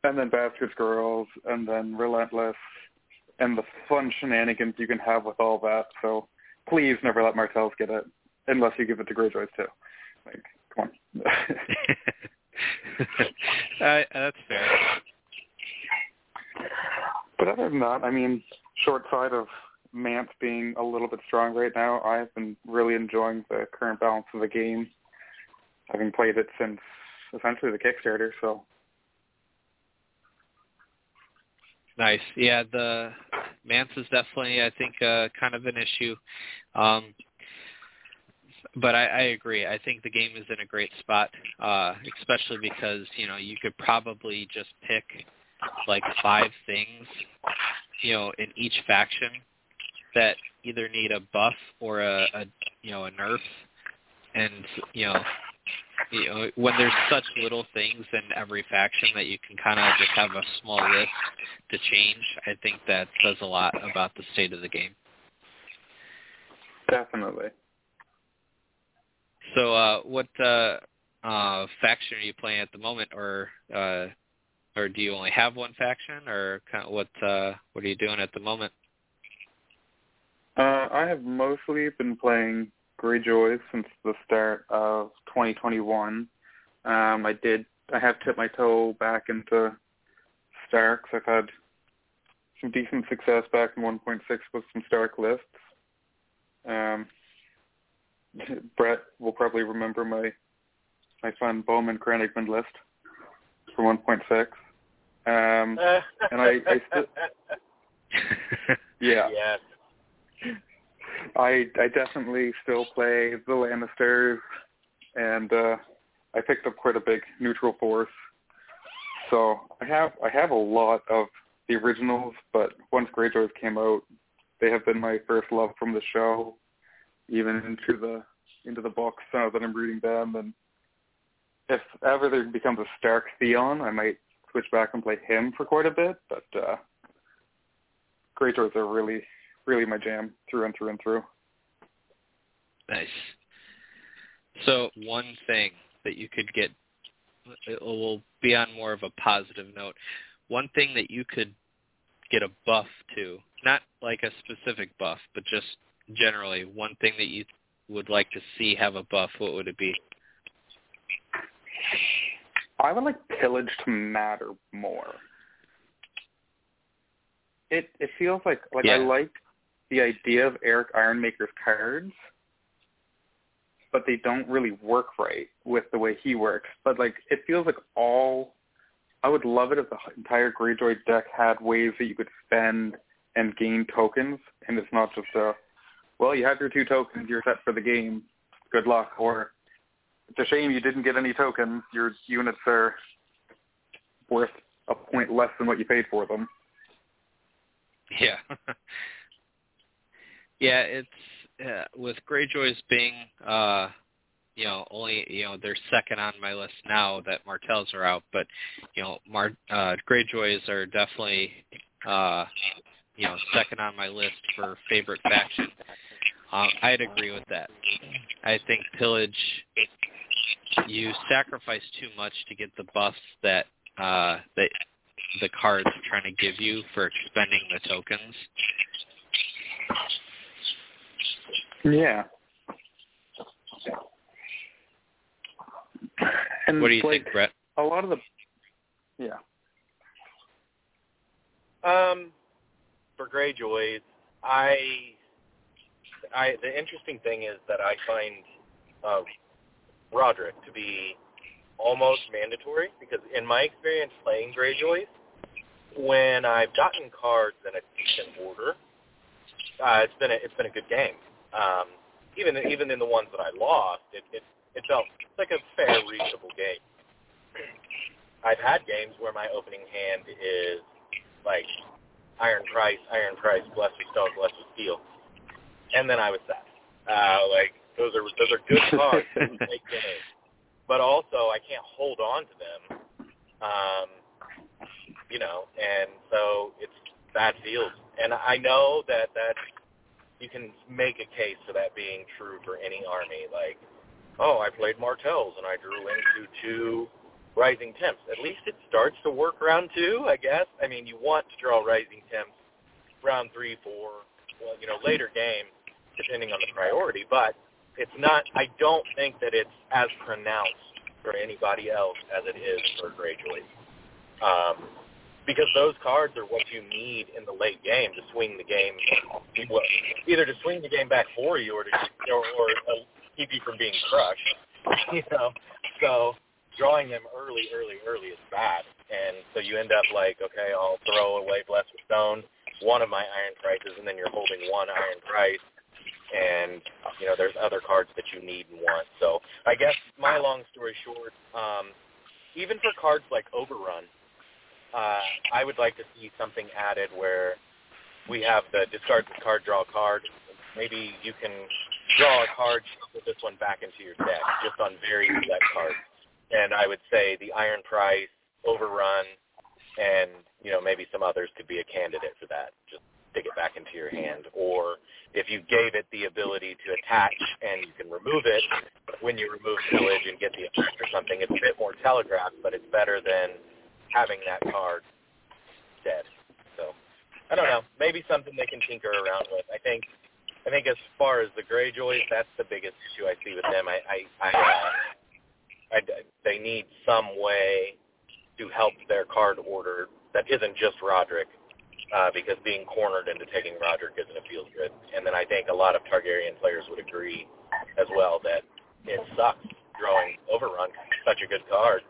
Speaker 9: and then Bastard Girls, and then Relentless, and the fun shenanigans you can have with all that. So please never let Martells get it, unless you give it to Greyjoys too. Like, come on.
Speaker 4: uh, that's fair.
Speaker 9: But other than that, I mean, short side of Mance being a little bit strong right now, I've been really enjoying the current balance of the game, having played it since essentially the Kickstarter. So
Speaker 4: Nice. Yeah, the Mance is definitely, I think, uh, kind of an issue. Um, but I, I agree. I think the game is in a great spot, uh, especially because you know you could probably just pick like five things, you know, in each faction that either need a buff or a, a you know a nerf, and you know you know, when there's such little things in every faction that you can kind of just have a small list to change, I think that says a lot about the state of the game.
Speaker 9: definitely.
Speaker 4: So, uh, what uh, uh, faction are you playing at the moment, or uh, or do you only have one faction, or kind of what uh, what are you doing at the moment?
Speaker 9: Uh, I have mostly been playing Greyjoys since the start of 2021. Um, I did. I have tipped my toe back into Starks. I've had some decent success back in 1.6 with some Stark lists. Um, Brett will probably remember my my fun Bowman Crannogman list for 1.6. Um, and I, I still, yeah,
Speaker 5: Yes.
Speaker 9: I I definitely still play the Lannisters, and uh, I picked up quite a big neutral force. So I have I have a lot of the originals, but once Greyjoys came out, they have been my first love from the show, even into the into the books now that I'm reading them. And if ever there becomes a Stark Theon, I might switch back and play him for quite a bit. But uh, Greyjoys are really really my jam through and through and through.
Speaker 4: Nice. So one thing that you could get it will be on more of a positive note. One thing that you could get a buff to, not like a specific buff, but just generally one thing that you would like to see have a buff, what would it be?
Speaker 9: I would like pillage to matter more. It it feels like like I like the idea of Erik Ironmaker's cards, but they don't really work right with the way he works. But like it feels like all I would love it if the entire Greyjoy deck had ways that you could spend and gain tokens, and it's not just a well, you have your two tokens, you're set for the game. Good luck. Or it's a shame you didn't get any tokens. Your units are worth a point less than what you paid for them.
Speaker 4: Yeah. yeah, it's uh, with Greyjoys being uh you know, only you know, they're second on my list now that Martells are out, but you know, Mar uh Greyjoys are definitely uh you know, second on my list for favorite faction. Um, I'd agree with that. I think pillage, you sacrifice too much to get the buffs that uh, that the cards are trying to give you for expending the tokens.
Speaker 9: Yeah. And
Speaker 4: what do you
Speaker 9: like,
Speaker 4: think, Brett?
Speaker 9: A lot of the yeah.
Speaker 5: Um, for Greyjoys, I, I the interesting thing is that I find uh, Rodrik to be almost mandatory because in my experience playing Greyjoys, when I've gotten cards in a decent order, uh, it's been a, it's been a good game. Um, even even in the ones that I lost, it it, it felt like a fair, reasonable game. I've had games where my opening hand is like Iron Price, Iron Price, Blessed Stone, Blessed Steel, and then I was sad. Uh, like those are those are good cards late games, but also I can't hold on to them. Um, you know, and so it's bad feels. And I know that that you can make a case for that being true for any army. Like, oh, I played Martells and I drew into two Rising Temps. At least it starts to work round two, I guess. I mean, you want to draw Rising Temps round three, four, well, you know, later game, depending on the priority. But it's not. I don't think that it's as pronounced for anybody else as it is for Greyjoy. Um, because those cards are what you need in the late game to swing the game, either to swing the game back for you or to or, or uh, keep you from being crushed. You know, so drawing them early, early, early is bad, and so you end up like, okay, I'll throw away Blessed Stone, one of my Iron Prices, and then you're holding one Iron Price, and you know there's other cards that you need and want. So I guess my long story short, um, even for cards like Overrun, uh, I would like to see something added where we have the discard the card, draw a card. Maybe you can draw a card, put this one back into your deck, just on very select cards. And I would say the Iron Price, Overrun, and you know maybe some others could be a candidate for that. Just stick it back into your hand. Or if you gave it the ability to attach and you can remove it when you remove pillage and get the effect or something, it's a bit more telegraphed, but it's better than having that card dead. So I don't know. Maybe something they can tinker around with. I think I think as far as the Greyjoys, that's the biggest issue I see with them. I I, I, uh, I they need some way to help their card order that isn't just Rodrik, uh, because being cornered into taking Rodrik isn't a feel good. And then I think a lot of Targaryen players would agree as well that it sucks drawing Overrun. Such a good card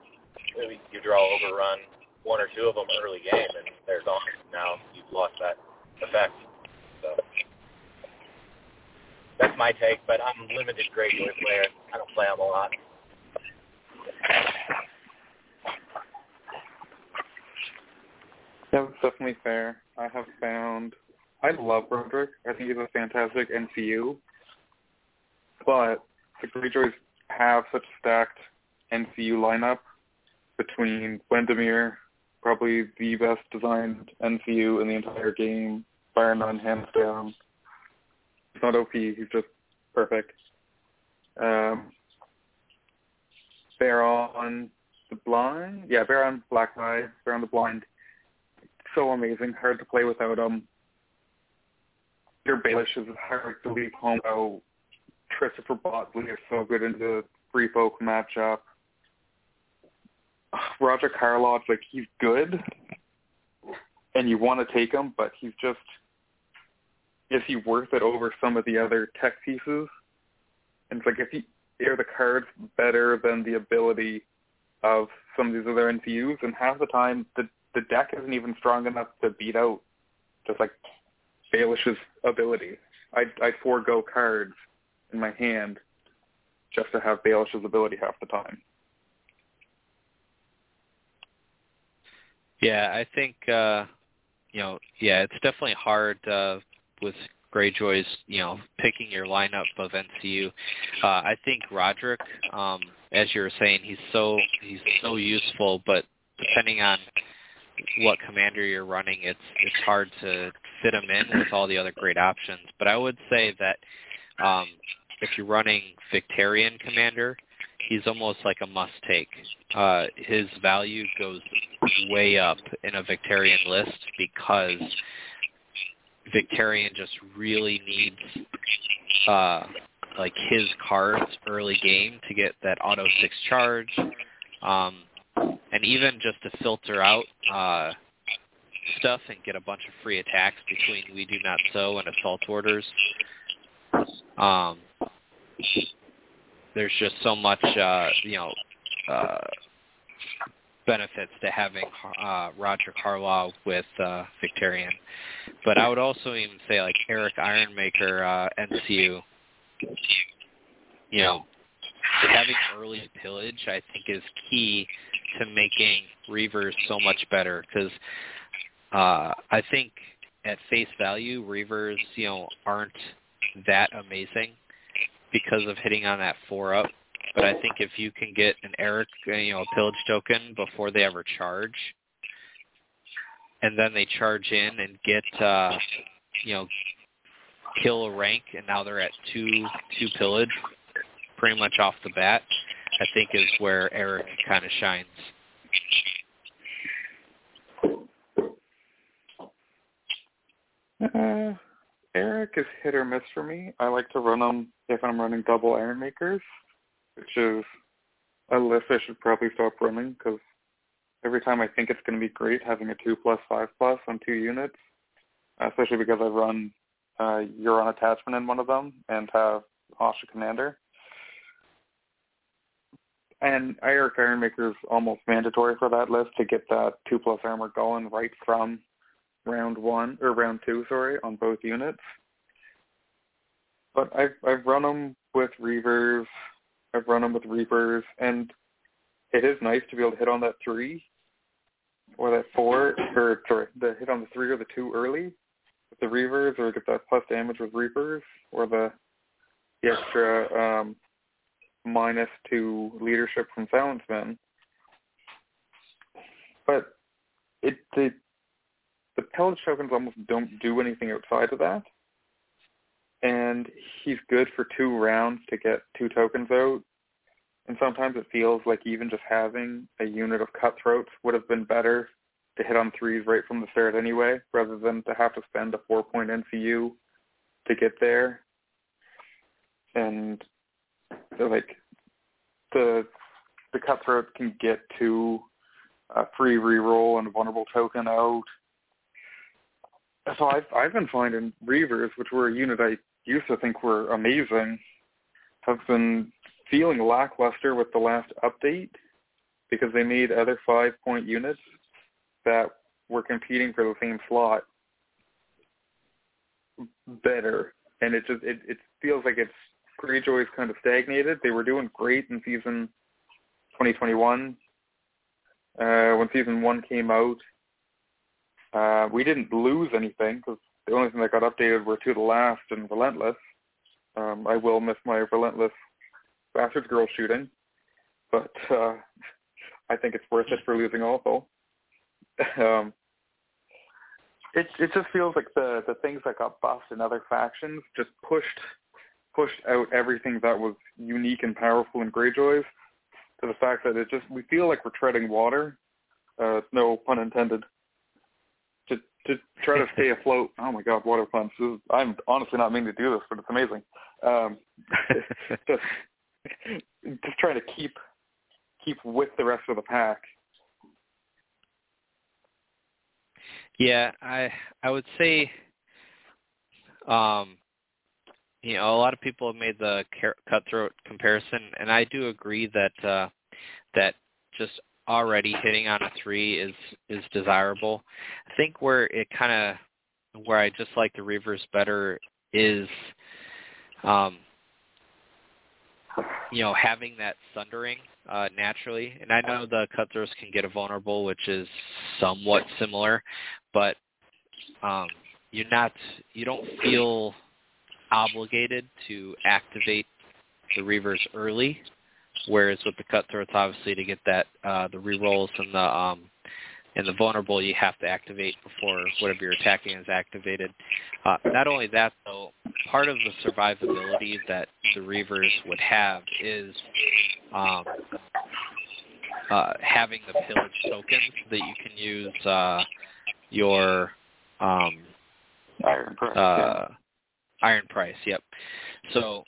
Speaker 5: you draw overrun one or two of them early game, and they're gone. Now you've lost that effect. So that's my take. But I'm a limited Greyjoy player. I don't play them a lot.
Speaker 9: That's definitely fair. I have found I love Rodrik. I think he's a fantastic NCU. But the Greyjoys have such stacked NCU lineup between Windermere, probably the best designed NCU in the entire game, bar none, hands down. He's not OP, he's just perfect. Um, Baron the Blind, yeah, Baron Black Eye, Baron the Blind, so amazing, hard to play without him. Your Baelish is hard to leave home. Oh, Tristifer Botley is so good into the free folk matchup. Roger Carlot's like he's good, and you want to take him, but he's just is he worth it over some of the other tech pieces? And it's like if he are the cards better than the ability of some of these other NCUs, and half the time the the deck isn't even strong enough to beat out just like Baelish's ability. I I forego cards in my hand just to have Baelish's ability half the time.
Speaker 4: Yeah, I think uh you know, yeah, it's definitely hard uh with Greyjoys, you know, picking your lineup of NCU. Uh I think Rodrik, um, as you were saying, he's so he's so useful, but depending on what commander you're running, it's it's hard to fit him in with all the other great options. But I would say that um, if you're running Victarion Commander, he's almost like a must take. Uh, his value goes way up in a Victarion list because Victarion just really needs uh, like his cards early game to get that auto six charge, um, and even just to filter out uh, stuff and get a bunch of free attacks between We Do Not Sow and Assault Orders. Um, there's just so much, uh, you know, uh, benefits to having uh, Roger Karlow with uh, Victarion. But I would also even say like Erik Ironmaker uh, NCU. You know, having early pillage I think is key to making Reavers so much better because uh, I think at face value Reavers you know aren't that amazing because of hitting on that four up. But I think if you can get an Erik, uh, you know, a pillage token before they ever charge, and then they charge in and get, uh, you know, kill a rank, and now they're at two two pillage, pretty much off the bat. I think is where Erik kind of shines.
Speaker 9: Uh, Erik is hit or miss for me. I like to run them if I'm running double Iron Makers, which is a list I should probably stop running because every time I think it's going to be great having a 2 plus 5 plus on two units, especially because I run uh, Euron attachment in one of them and have Asha Commander. And Erik Ironmaker is almost mandatory for that list to get that 2 plus armor going right from round one or round two, sorry, on both units. But I've I've run them with Reavers, I've run them with Reapers, and it is nice to be able to hit on that three or that four, or sorry, the hit on the three or the two early with the Reavers, or get that plus damage with Reapers, or the the extra um, minus to leadership from Silence Men. But it the the pillage tokens almost don't do anything outside of that. And he's good for two rounds to get two tokens out. And sometimes it feels like even just having a unit of cutthroats would have been better to hit on threes right from the start anyway, rather than to have to spend a four point NCU to get there. And like the the cutthroat can get to a free reroll and a vulnerable token out so I've I've been finding Reavers, which were a unit I used to think were amazing, have been feeling lackluster with the last update because they made other five point units that were competing for the same slot better. And it just it, it feels like it's Greyjoy's kind of stagnated. They were doing great in season 2021. Uh, when season one came out, uh, we didn't lose anything because the only thing that got updated were To the Last and Relentless. Um, I will miss my Relentless Bastards Girl shooting, but uh, I think it's worth it for losing also. um, it it just feels like the the things that got buffed in other factions just pushed pushed out everything that was unique and powerful in Greyjoys to the fact that it just we feel like we're treading water. Uh, no pun intended to try to stay afloat. Oh my God, water pumps! Is, I'm honestly not meaning to do this, but it's amazing. Um, just just trying to keep keep with the rest of the pack.
Speaker 4: Yeah, I I would say, um, you know, a lot of people have made the cutthroat comparison, and I do agree that uh, that just already hitting on a three is is desirable. I think where it kind of where I just like the Reavers better is, um, you know, having that sundering uh, naturally. And I know the cutthroats can get a vulnerable, which is somewhat similar, but um, you're not you don't feel obligated to activate the Reavers early Whereas with the cutthroats, obviously, to get that uh, the rerolls and the um, and the vulnerable you have to activate before whatever you're attacking is activated. Uh, not only that, though, part of the survivability that the Reavers would have is um, uh, having the pillage tokens that you can use uh, your um,
Speaker 9: Iron price.
Speaker 4: uh, iron price. Yep. So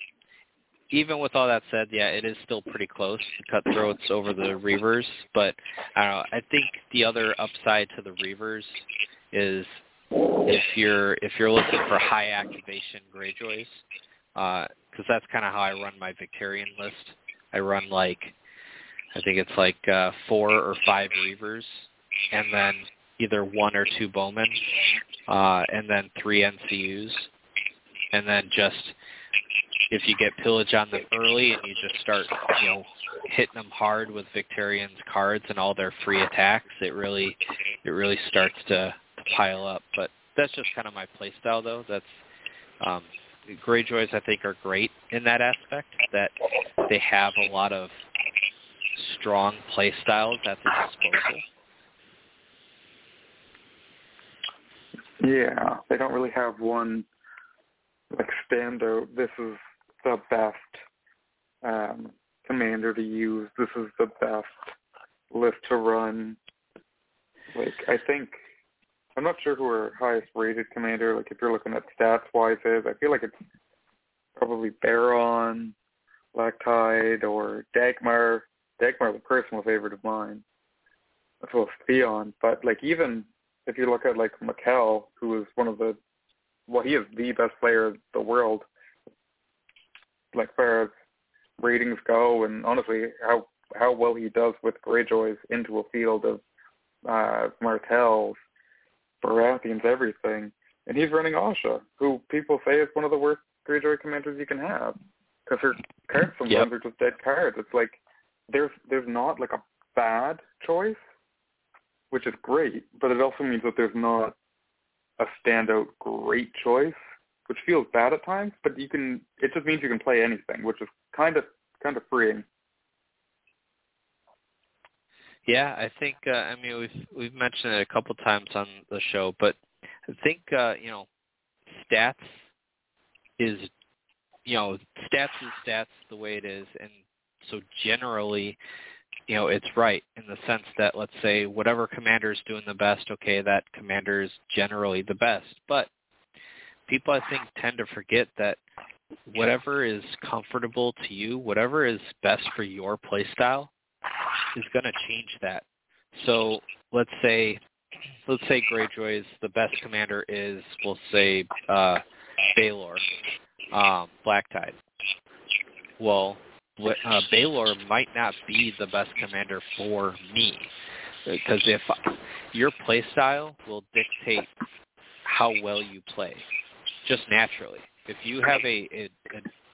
Speaker 4: even with all that said, yeah, it is still pretty close to cutthroats over the Reavers, but I don't know. I think the other upside to the Reavers is if you're if you're looking for high activation Greyjoys, because that's kind of how I run my Victarion list. I run like I think it's like uh, four or five Reavers, and then either one or two Bowmen, uh, and then three NCUs, and then just if you get pillage on them early and you just start, you know, hitting them hard with Victarion's cards and all their free attacks, it really it really starts to, pile up. But that's just kind of my play style though. That's um Greyjoys I think are great in that aspect that they have a lot of strong play styles at their disposal.
Speaker 9: Yeah, they don't really have one like standout. This is the best um, commander to use. This is the best list to run. Like I think I'm not sure who our highest rated commander. Like if you're looking at stats wise is, I feel like it's probably Baelor, Black Tide, or Dagmer. Dagmer, the personal favorite of mine, as well as Theon. But like even if you look at like Mikkel, who is one of the well, he is the best player in the world, like far as ratings go, and honestly, how how well he does with Greyjoys into a field of uh, Martells, Baratheons, everything, and he's running Asha, who people say is one of the worst Greyjoy commanders you can have, because her cards sometimes
Speaker 4: Yep.
Speaker 9: are just dead cards. It's like there's there's not like a bad choice, which is great, but it also means that there's not a standout great choice, which feels bad at times, but you can it just means you can play anything, which is kind of kind of freeing.
Speaker 4: Yeah, I think uh, I mean we've we've mentioned it a couple times on the show, but I think uh, you know stats is you know stats is stats the way it is, and so generally you know it's right in the sense that let's say whatever commander is doing the best, okay, that commander is generally the best, but people I think tend to forget that whatever is comfortable to you, whatever is best for your play style is going to change that. So let's say let's say Greyjoy's the best commander is we'll say uh Baelor, um, Blacktyde. Well, uh, Baelor might not be the best commander for me because if your play style will dictate how well you play, just naturally. If you have a a,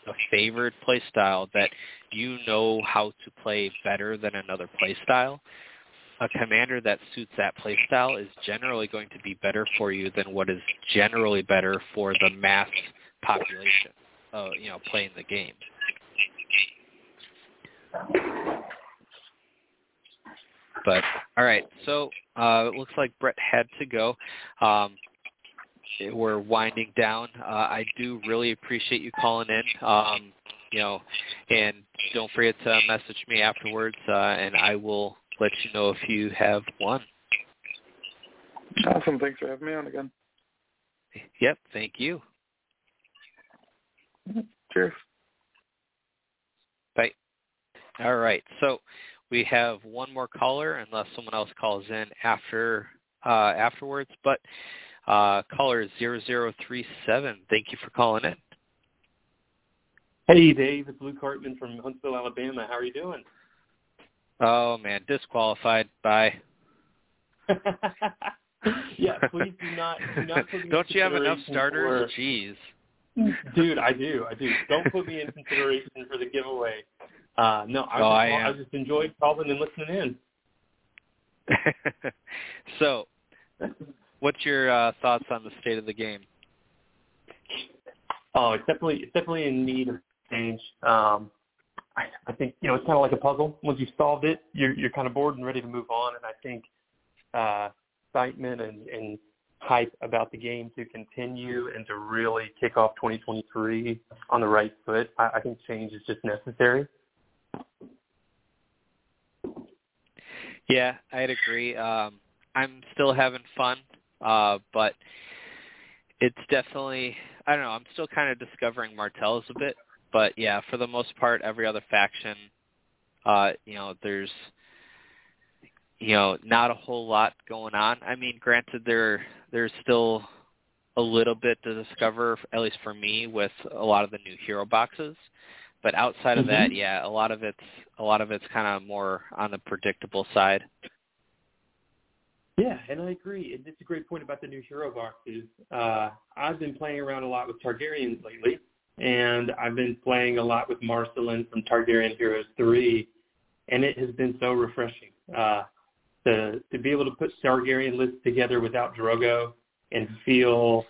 Speaker 4: a, favored play style that you know how to play better than another play style, a commander that suits that play style is generally going to be better for you than what is generally better for the mass population, uh, you know, playing the game. But all right, so uh, it looks like Brett had to go. Um, we're winding down. Uh, I do really appreciate you calling in. Um, you know, and don't forget to message me afterwards, uh, and I will let you know if you have won.
Speaker 9: Awesome. Thanks for having me on again.
Speaker 4: Yep, thank you.
Speaker 9: Cheers.
Speaker 4: Bye. All right, so we have one more caller, unless someone else calls in after uh, afterwards. But uh, caller zero zero three seven. Thank you for calling in.
Speaker 10: Hey, Dave. It's Luke Hartman from Huntsville, Alabama. How are you doing?
Speaker 4: Oh man, disqualified. Bye.
Speaker 10: yeah, please do not do not put me
Speaker 4: Don't you have enough starters?
Speaker 10: for-
Speaker 4: Jeez.
Speaker 10: Dude, I do, I do. Don't put me in consideration for the giveaway. Uh, no, I,
Speaker 4: Oh,
Speaker 10: just,
Speaker 4: I
Speaker 10: I just enjoyed calling and listening in.
Speaker 4: so, what's your uh, thoughts on the state of the game?
Speaker 10: Oh, it's definitely it's definitely in need of change. Um, I, I think you know it's kind of like a puzzle. Once you've solved it, you're you're kind of bored and ready to move on. And I think uh, excitement and, and hype about the game to continue and to really kick off 2023 on the right foot. I, I think change is just necessary.
Speaker 4: Yeah, I'd agree. Um, I'm still having fun, uh, but it's definitely I don't know. I'm still kind of discovering Martells a bit, but yeah, for the most part, every other faction, uh, you know, there's you know not a whole lot going on. I mean, granted, there there's still a little bit to discover, at least for me, with a lot of the new hero boxes. But outside of
Speaker 10: mm-hmm.
Speaker 4: that, yeah, a lot of it's a lot of it's kind of more on the predictable side.
Speaker 10: Yeah, and I agree. And it's a great point about the new hero boxes. Uh, I've been playing around a lot with Targaryens lately, and I've been playing a lot with Marselen from Targaryen Heroes 3, and it has been so refreshing. Uh, to, to be able to put Targaryen lists together without Drogo and feel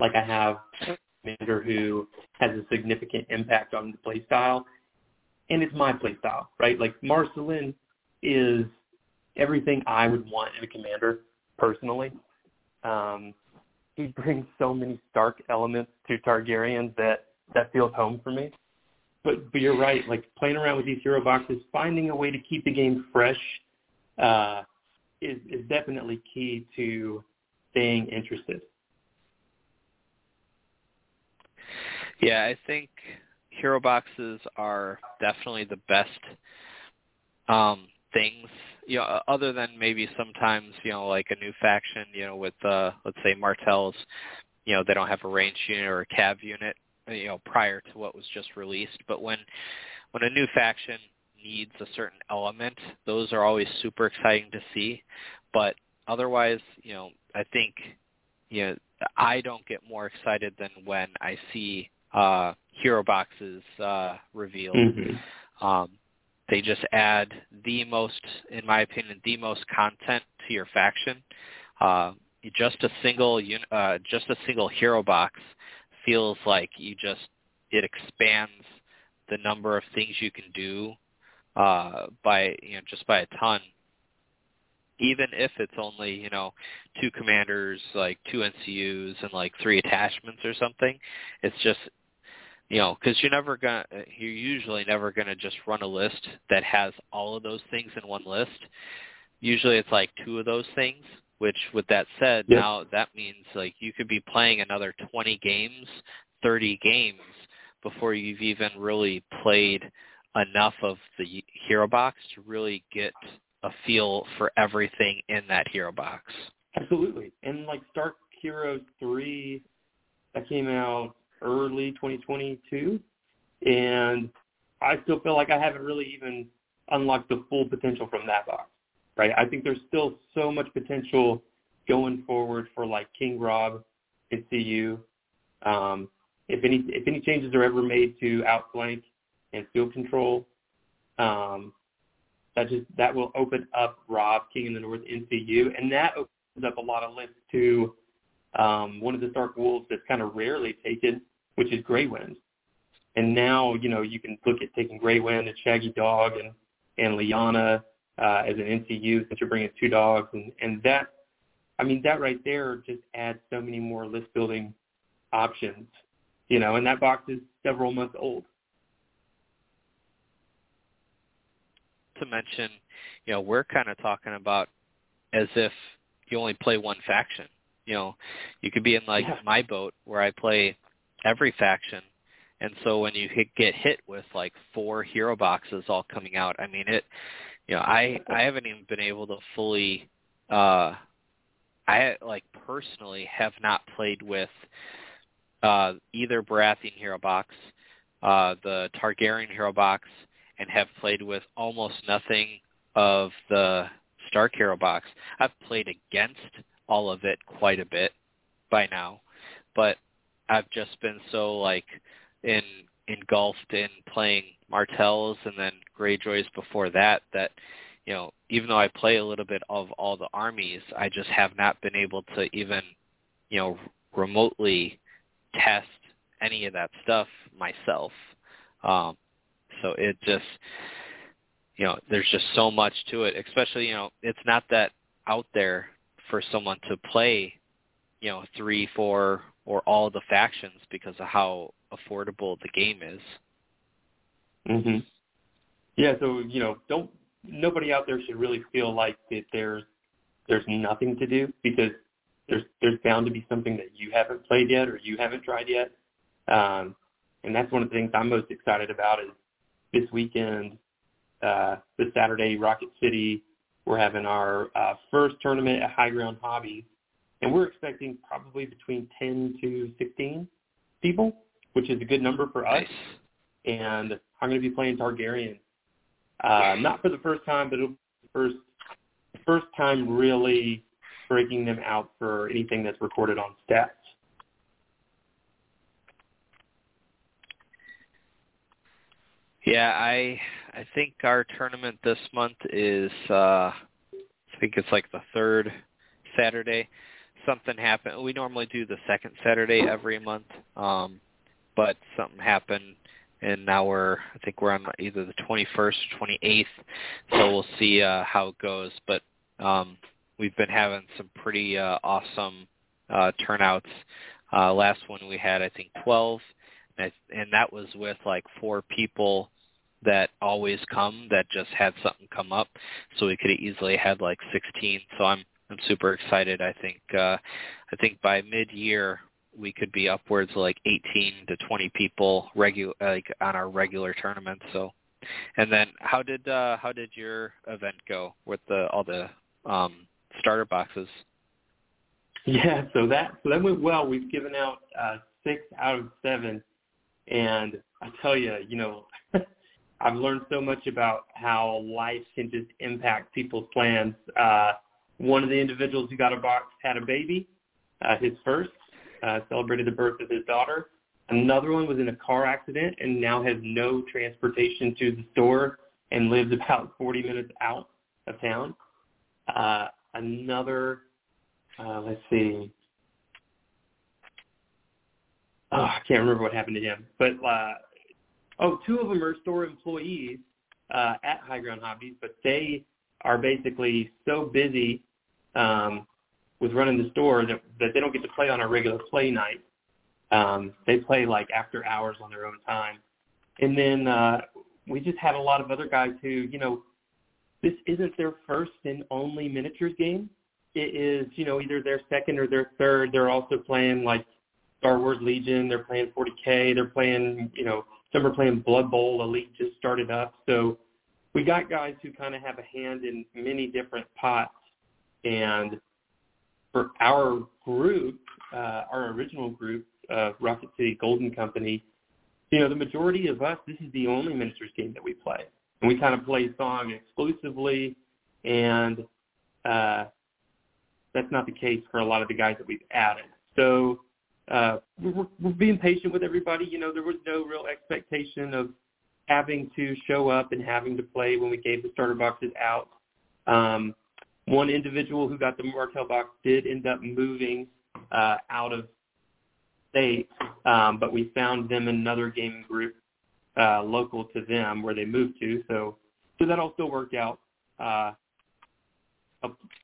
Speaker 10: like I have a commander who has a significant impact on the play style. And it's my play style, right? Like Marselen is everything I would want in a commander personally. Um, he brings so many Stark elements to Targaryens that that feels home for me. But but you're right. Like playing around with these hero boxes, finding a way to keep the game fresh uh, is is definitely key to staying interested.
Speaker 4: Yeah, I think hero boxes are definitely the best um, things you know, other than maybe sometimes, you know, like a new faction, you know, with uh let's say Martells, you know, they don't have a range unit or a cav unit, you know, prior to what was just released. But when when a new faction needs a certain element, those are always super exciting to see. But otherwise, you know, I think you know, I don't get more excited than when I see uh hero boxes uh revealed.
Speaker 10: Mm-hmm.
Speaker 4: Um they just add the most, in my opinion, the most content to your faction. Uh, just a single, uh, just a single hero box feels like you just it expands the number of things you can do uh, by you know just by a ton. Even if it's only you know two commanders, like two NCUs, and like three attachments or something, it's just you know, because you're never gonna, uh, you're usually never gonna just run a list that has all of those things in one list. Usually, it's like two of those things. Which, with that said,
Speaker 10: yep.
Speaker 4: now that means like you could be playing another 20 games, 30 games before you've even really played enough of the hero box to really get a feel for everything in that hero box.
Speaker 10: Absolutely. And like Stark Heroes 3 that came out early 2022, and I still feel like I haven't really even unlocked the full potential from that box. Right? I think there's still so much potential going forward for like King Robb and CU. Um, if any if any changes are ever made to outflank and field control, um, that just that will open up Robb King in the North NCU, and that opens up a lot of lists to um, one of the Stark Wolves that's kind of rarely taken which is Grey Wind. And now, you know, you can look at taking Grey Wind and Shaggydog and, and Lyanna uh, as an NCU since you're bringing two dogs. And, and that, I mean, that right there just adds so many more list building options, you know, and that box is several months old.
Speaker 4: To mention, you know, we're kind of talking about as if you only play one faction. You know, you could be in like
Speaker 10: yeah.
Speaker 4: my boat where I play every faction. And so when you hit, get hit with like four hero boxes all coming out, I mean it. You know, I I haven't even been able to fully. uh I like personally have not played with uh either Baratheon hero box, uh the Targaryen hero box, and have played with almost nothing of the Stark hero box. I've played against all of it quite a bit by now, but I've just been so like in engulfed in playing Martells and then Greyjoys before that that you know even though I play a little bit of all the armies, I just have not been able to even you know remotely test any of that stuff myself. Um, so it just you know there's just so much to it. Especially you know it's not that out there for someone to play, you know, three, four, or all the factions because of how affordable the game is.
Speaker 10: Mhm. Yeah, so you know, don't nobody out there should really feel like that there's there's nothing to do because there's there's bound to be something that you haven't played yet or you haven't tried yet. Um, and that's one of the things I'm most excited about is this weekend, uh, this Saturday, Rocket City, we're having our uh, first tournament at High Ground Hobby, and we're expecting probably between 10 to 16 people, which is a good number for us. And I'm going to be playing Targaryen, uh, not for the first time, but it'll be the first first time really breaking them out for anything that's recorded on stats.
Speaker 4: Yeah, I I think our tournament this month is uh I think it's like the third Saturday. Something happened. We normally do the second Saturday every month. Um but something happened and now we're I think we're on either the 21st or 28th. So we'll see uh how it goes, but um we've been having some pretty uh awesome uh turnouts. Uh last one we had I think 12 and, I, and that was with like four people that always come that just had something come up so we could have easily had like 16 so i'm i'm super excited i think uh i think by mid year we could be upwards of like 18 to 20 people regular like on our regular tournament so and then how did uh how did your event go with the all the um starter boxes
Speaker 10: Yeah, so that so that went well. We've given out uh, six out of seven, and I tell you, you know, I've learned so much about how life can just impact people's plans. Uh, one of the individuals who got a box had a baby, uh, his first, uh, celebrated the birth of his daughter. Another one was in a car accident and now has no transportation to the store and lives about 40 minutes out of town. Uh, another, uh, let's see, oh, I can't remember what happened to him, but uh, oh, two of them are store employees uh, at High Ground Hobbies, but they are basically so busy um, with running the store that, that they don't get to play on a regular play night. Um, they play like after hours on their own time. And then uh, we just had a lot of other guys who, you know, this isn't their first and only miniatures game. It is, you know, either their second or their third. They're also playing like Star Wars Legion. They're playing 40K. They're playing, you know, some are playing Blood Bowl. Elite just started up. So we got guys who kind of have a hand in many different pots. And for our group, uh, our original group, uh, Rocket City Golden Company, you know, the majority of us, this is the only ministers game that we play. And we kind of play Song exclusively, and uh, that's not the case for a lot of the guys that we've added. So uh, we're, we're being patient with everybody. You know, there was no real expectation of having to show up and having to play when we gave the starter boxes out. Um, one individual who got the Martell box did end up moving uh, out of state, um, but we found them another gaming group uh, local to them where they moved to. So, so that all still worked out. Uh,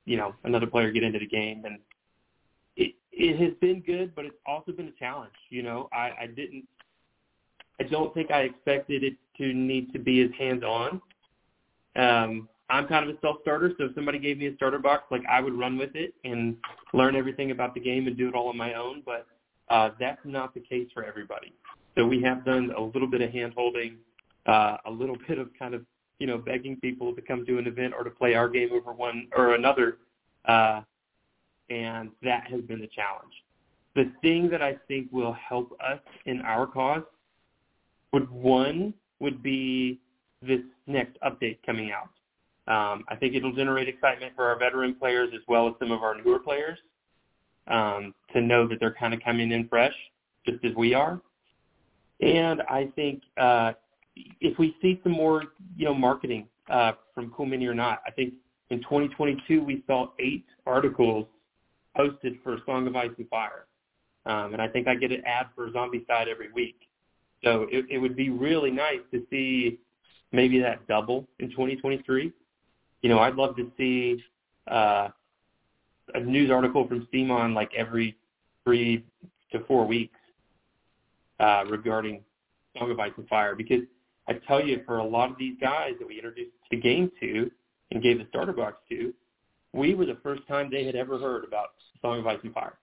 Speaker 10: you know, another player get into the game, and it it has been good, but it's also been a challenge. You know, I, I didn't, I don't think I expected it to need to be as hands on. Um, I'm kind of a self-starter, so if somebody gave me a starter box, like I would run with it and learn everything about the game and do it all on my own. But uh, that's not the case for everybody. So we have done a little bit of hand holding, uh, a little bit of kind of you know begging people to come to an event or to play our game over one or another, uh, and that has been the challenge. The thing that I think will help us in our cause would one would be this next update coming out. Um, I think it'll generate excitement for our veteran players as well as some of our newer players um, to know that they're kind of coming in fresh, just as we are. And I think uh, if we see some more, you know, marketing uh, from Cool Mini or not, I think in 2022 we saw eight articles posted for Song of Ice and Fire, um, and I think I get an ad for Zombicide every week. So it, it would be really nice to see maybe that double in 2023 you know, I'd love to see uh, a news article from CMON like every three to four weeks uh, regarding Song of Ice and Fire because I tell you, for a lot of these guys that we introduced the game to and gave the starter box to, we were the first time they had ever heard about Song of Ice and Fire.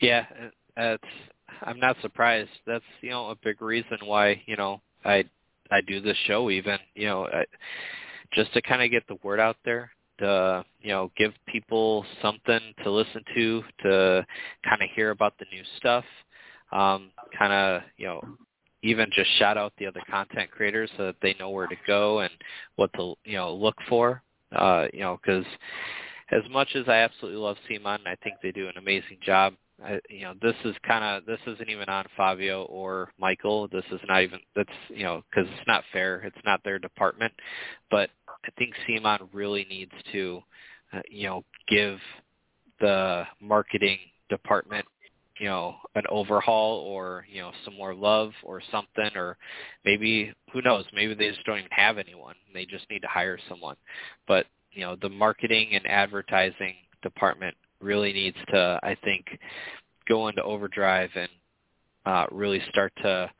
Speaker 4: Yeah, that's. I'm not surprised. That's you know a big reason why you know I I do this show even you know I, just to kind of get the word out there to you know give people something to listen to to kind of hear about the new stuff um kind of you know even just shout out the other content creators so that they know where to go and what to you know look for uh you know because as much as I absolutely love CMON, I think they do an amazing job. I, you know, this is kind of this isn't even on Fabio or Michael. This is not even that's you know because it's not fair. It's not their department, but I think CMON really needs to, uh, you know, give the marketing department you know an overhaul or you know some more love or something or maybe who knows maybe they just don't even have anyone they just need to hire someone but you know the marketing and advertising department really needs to I think go into overdrive and uh, really start to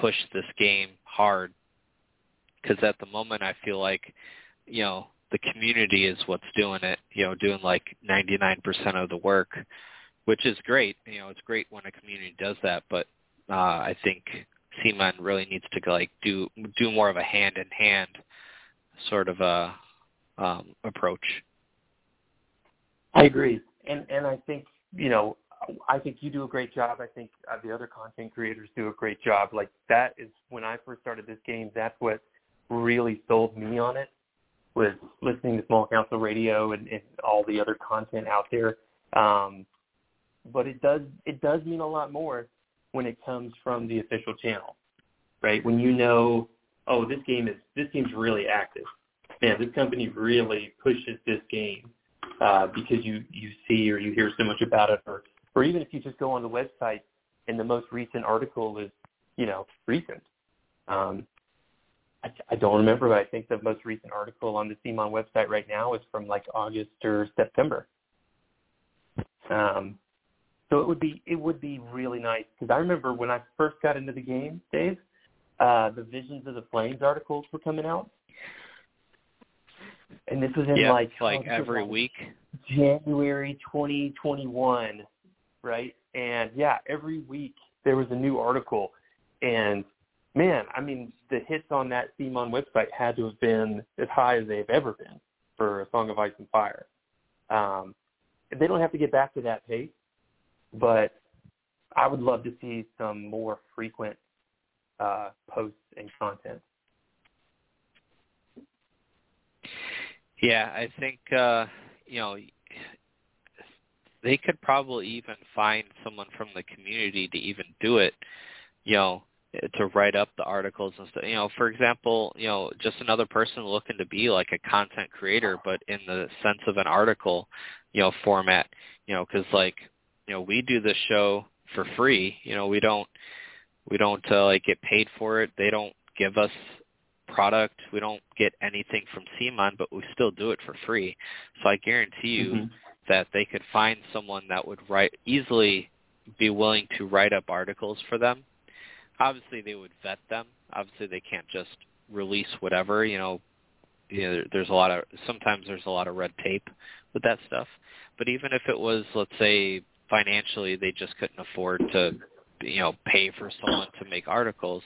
Speaker 4: push this game hard. Because at the moment I feel like you know the community is what's doing it you know doing like 99% of the work which is great. You know it's great when a community does that but uh, I think CMON really needs to like do do more of a hand in hand sort of a um, approach.
Speaker 10: I agree, and and I think you know I think you do a great job. I think uh, the other content creators do a great job. Like that is when I first started this game. That's what really sold me on it was listening to Small Council Radio and, and all the other content out there. Um, but it does it does mean a lot more when it comes from the official channel, right? When you know, oh, this game is this game's really active man, this company really pushes this game uh, because you you see or you hear so much about it, or or even if you just go on the website and the most recent article is you know recent. Um, I, I don't remember, but I think the most recent article on the CMON website right now is from like August or September. Um, so it would be it would be really nice because I remember when I first got into the game, Dave, uh, the Visions of the Flames articles were coming out, and this was in
Speaker 4: yeah,
Speaker 10: like
Speaker 4: like every week.
Speaker 10: January 2021, right? And yeah, every week there was a new article, and man, I mean, the hits on that CMON website had to have been as high as they've ever been for a Song of Ice and Fire. Um, they don't have to get back to that pace, but I would love to see some more frequent uh, posts and content.
Speaker 4: Yeah, I think uh, you know they could probably even find someone from the community to even do it. You know, to write up the articles and stuff. You know, for example, you know, just another person looking to be like a content creator, but in the sense of an article, you know, format. You know, because like, you know, we do this show for free. You know, we don't we don't uh, like get paid for it. They don't give us product. We don't get anything from CMON, but we still do it for free. So I guarantee you mm-hmm. that they could find someone that would write easily be willing to write up articles for them. Obviously, they would vet them. Obviously, they can't just release whatever. You know, you know, there's a lot of sometimes there's a lot of red tape with that stuff. But even if it was, let's say, financially, they just couldn't afford to, you know, pay for someone to make articles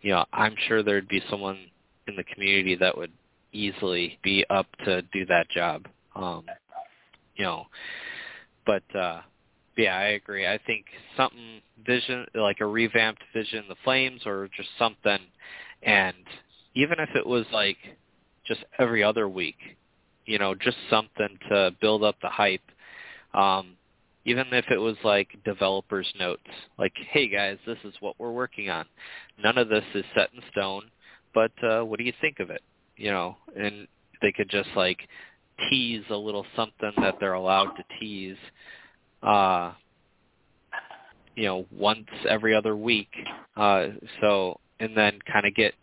Speaker 4: you know, I'm sure there'd be someone in the community that would easily be up to do that job. Um, you know, but uh, yeah, I agree. I think something vision like a revamped Vision the Flames or just something, and even if it was like just every other week, you know, just something to build up the hype. Um, even if it was like developers notes like hey guys this is what we're working on. None of this is set in stone but uh what do you think of it you know? And they could just like tease a little something that they're allowed to tease uh you know once every other week uh so and then kind of get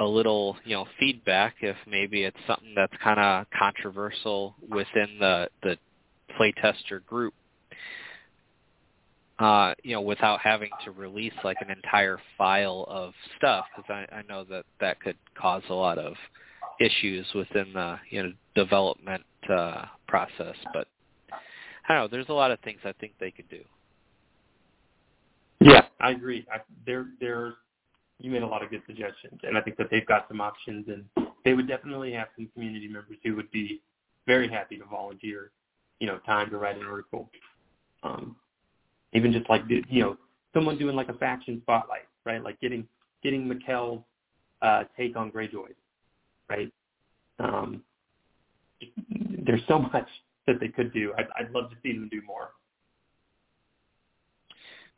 Speaker 4: a little you know feedback if maybe it's something that's kind of controversial within the the playtester group uh you know without having to release like an entire file of stuff because I, I know that that could cause a lot of issues within the you know development uh process but I don't know there's a lot of things I think they could do.
Speaker 10: Yeah I agree. I, there there's you made a lot of good suggestions, and I think that they've got some options, and they would definitely have some community members who would be very happy to volunteer, you know, time to write an article. Um, even just like you know, someone doing like a faction spotlight, right? Like getting getting Mikkel's uh, take on Greyjoy, right? Um, there's so much that they could do. I'd, I'd love to see them do more.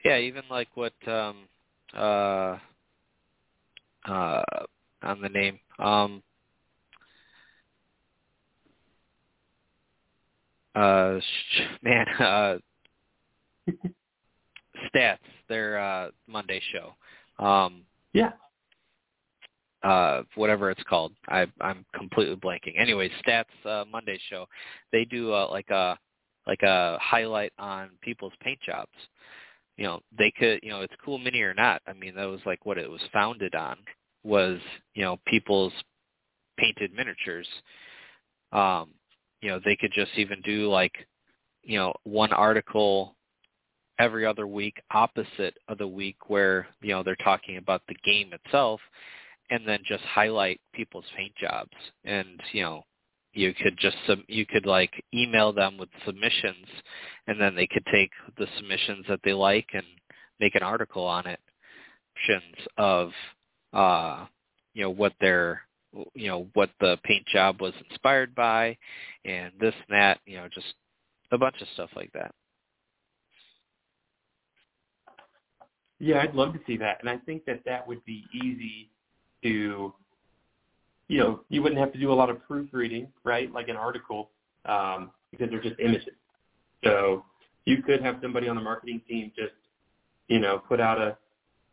Speaker 4: Yeah, even like what um, uh, uh, on the name. Um, uh, man, uh, stats, their uh, Monday show. Um,
Speaker 10: yeah.
Speaker 4: Uh, whatever it's called. I, I'm completely blanking. Anyway, stats uh, Monday show. They do uh, like a like a highlight on people's paint jobs. You know, they could. You know, it's cool mini or not. I mean, that was like what it was founded on was you know people's painted miniatures um you know they could just even do like you know one article every other week opposite of the week where you know they're talking about the game itself and then just highlight people's paint jobs. And you know you could just you could like email them with submissions and then they could take the submissions that they like and make an article on it of uh, you know what their you know what the paint job was inspired by, and this and that. You know, just a bunch of stuff like that.
Speaker 10: Yeah, I'd love to see that, and I think that that would be easy to, you know, you wouldn't have to do a lot of proofreading, right? Like an article, um, because they're just images. So you could have somebody on the marketing team just, you know, put out a,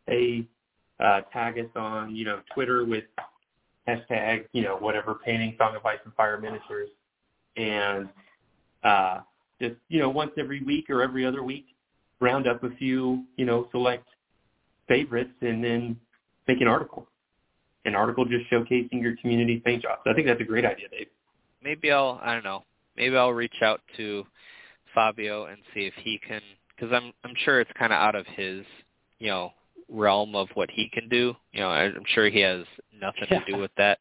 Speaker 10: a uh, tag us on, you know, Twitter with hashtag, you know, whatever, painting Song of Ice and Fire miniatures. And uh, just, you know, once every week or every other week, round up a few, you know, select favorites and then make an article. An article just showcasing your community paint jobs. I think that's a great idea, Dave.
Speaker 4: Maybe I'll, I don't know, maybe I'll reach out to Fabio and see if he can, because I'm, I'm sure it's kind of out of his, you know, realm of what he can do. You know, I'm sure he has nothing to do with that.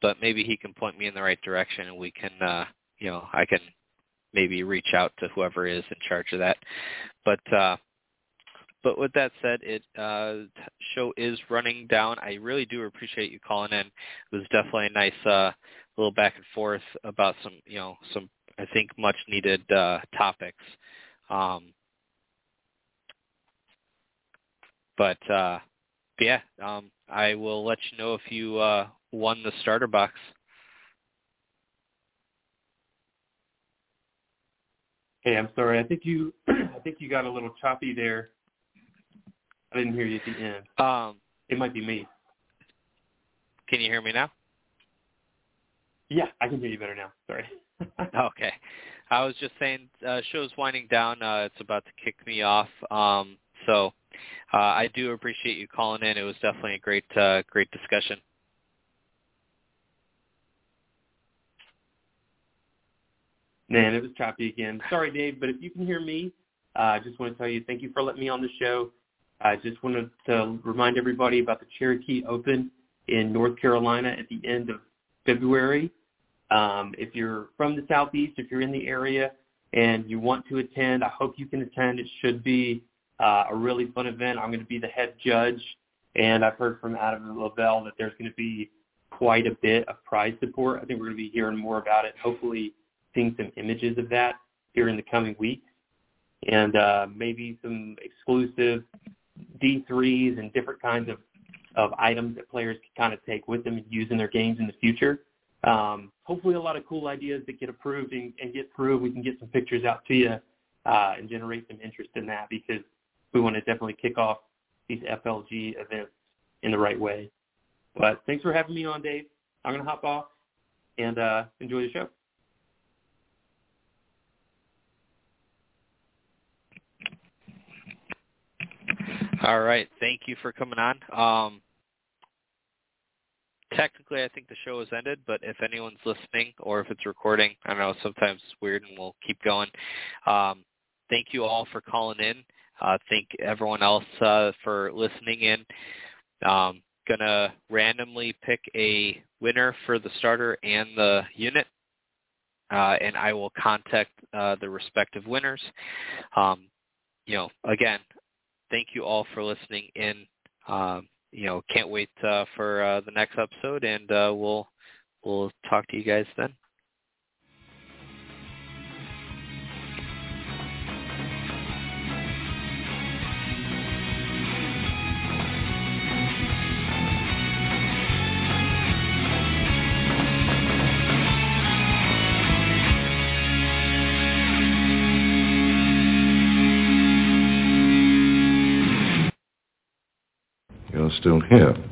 Speaker 4: But maybe he can point me in the right direction and we can uh you know, I can maybe reach out to whoever is in charge of that. But uh but with that said, it uh show is running down. I really do appreciate you calling in. It was definitely a nice uh little back and forth about some, you know, some I think much needed uh topics. Um But uh yeah, um I will let you know if you uh won the starter box.
Speaker 10: Hey, I'm sorry. I think you I think you got a little choppy there. I didn't hear you at the end.
Speaker 4: Um
Speaker 10: it might be me.
Speaker 4: Can you hear me now?
Speaker 10: Yeah, I can hear you better now. Sorry.
Speaker 4: okay. I was just saying uh show's winding down. Uh it's about to kick me off. Um so uh, I do appreciate you calling in. It was definitely a great, uh, great discussion.
Speaker 10: Man, it was choppy again. Sorry, Dave, but if you can hear me, uh, I just want to tell you thank you for letting me on the show. I just wanted to remind everybody about the Cherokee Open in North Carolina at the end of February. Um, if you're from the Southeast, if you're in the area and you want to attend, I hope you can attend. It should be uh, a really fun event. I'm going to be the head judge, and I've heard from Adam Lavelle that there's going to be quite a bit of prize support. I think we're going to be hearing more about it, hopefully seeing some images of that here in the coming weeks, and uh, maybe some exclusive D3s and different kinds of, of items that players can kind of take with them and use in their games in the future. Um, hopefully a lot of cool ideas that get approved and, and get through. We can get some pictures out to you uh, and generate some interest in that because we want to definitely kick off these FLG events in the right way. But thanks for having me on, Dave. I'm gonna hop off and uh, enjoy the show.
Speaker 4: All right. Thank you for coming on. Um, technically, I think the show has ended, but if anyone's listening or if it's recording, I don't know, sometimes it's weird and we'll keep going. Um, thank you all for calling in. Uh, thank everyone else uh, for listening in. Um, gonna randomly pick a winner for the starter and the unit, uh, and I will contact uh, the respective winners. Um, you know, again, thank you all for listening in. Um, you know, can't wait uh, for uh, the next episode, and we'll we'll talk to you guys then.
Speaker 11: Still here.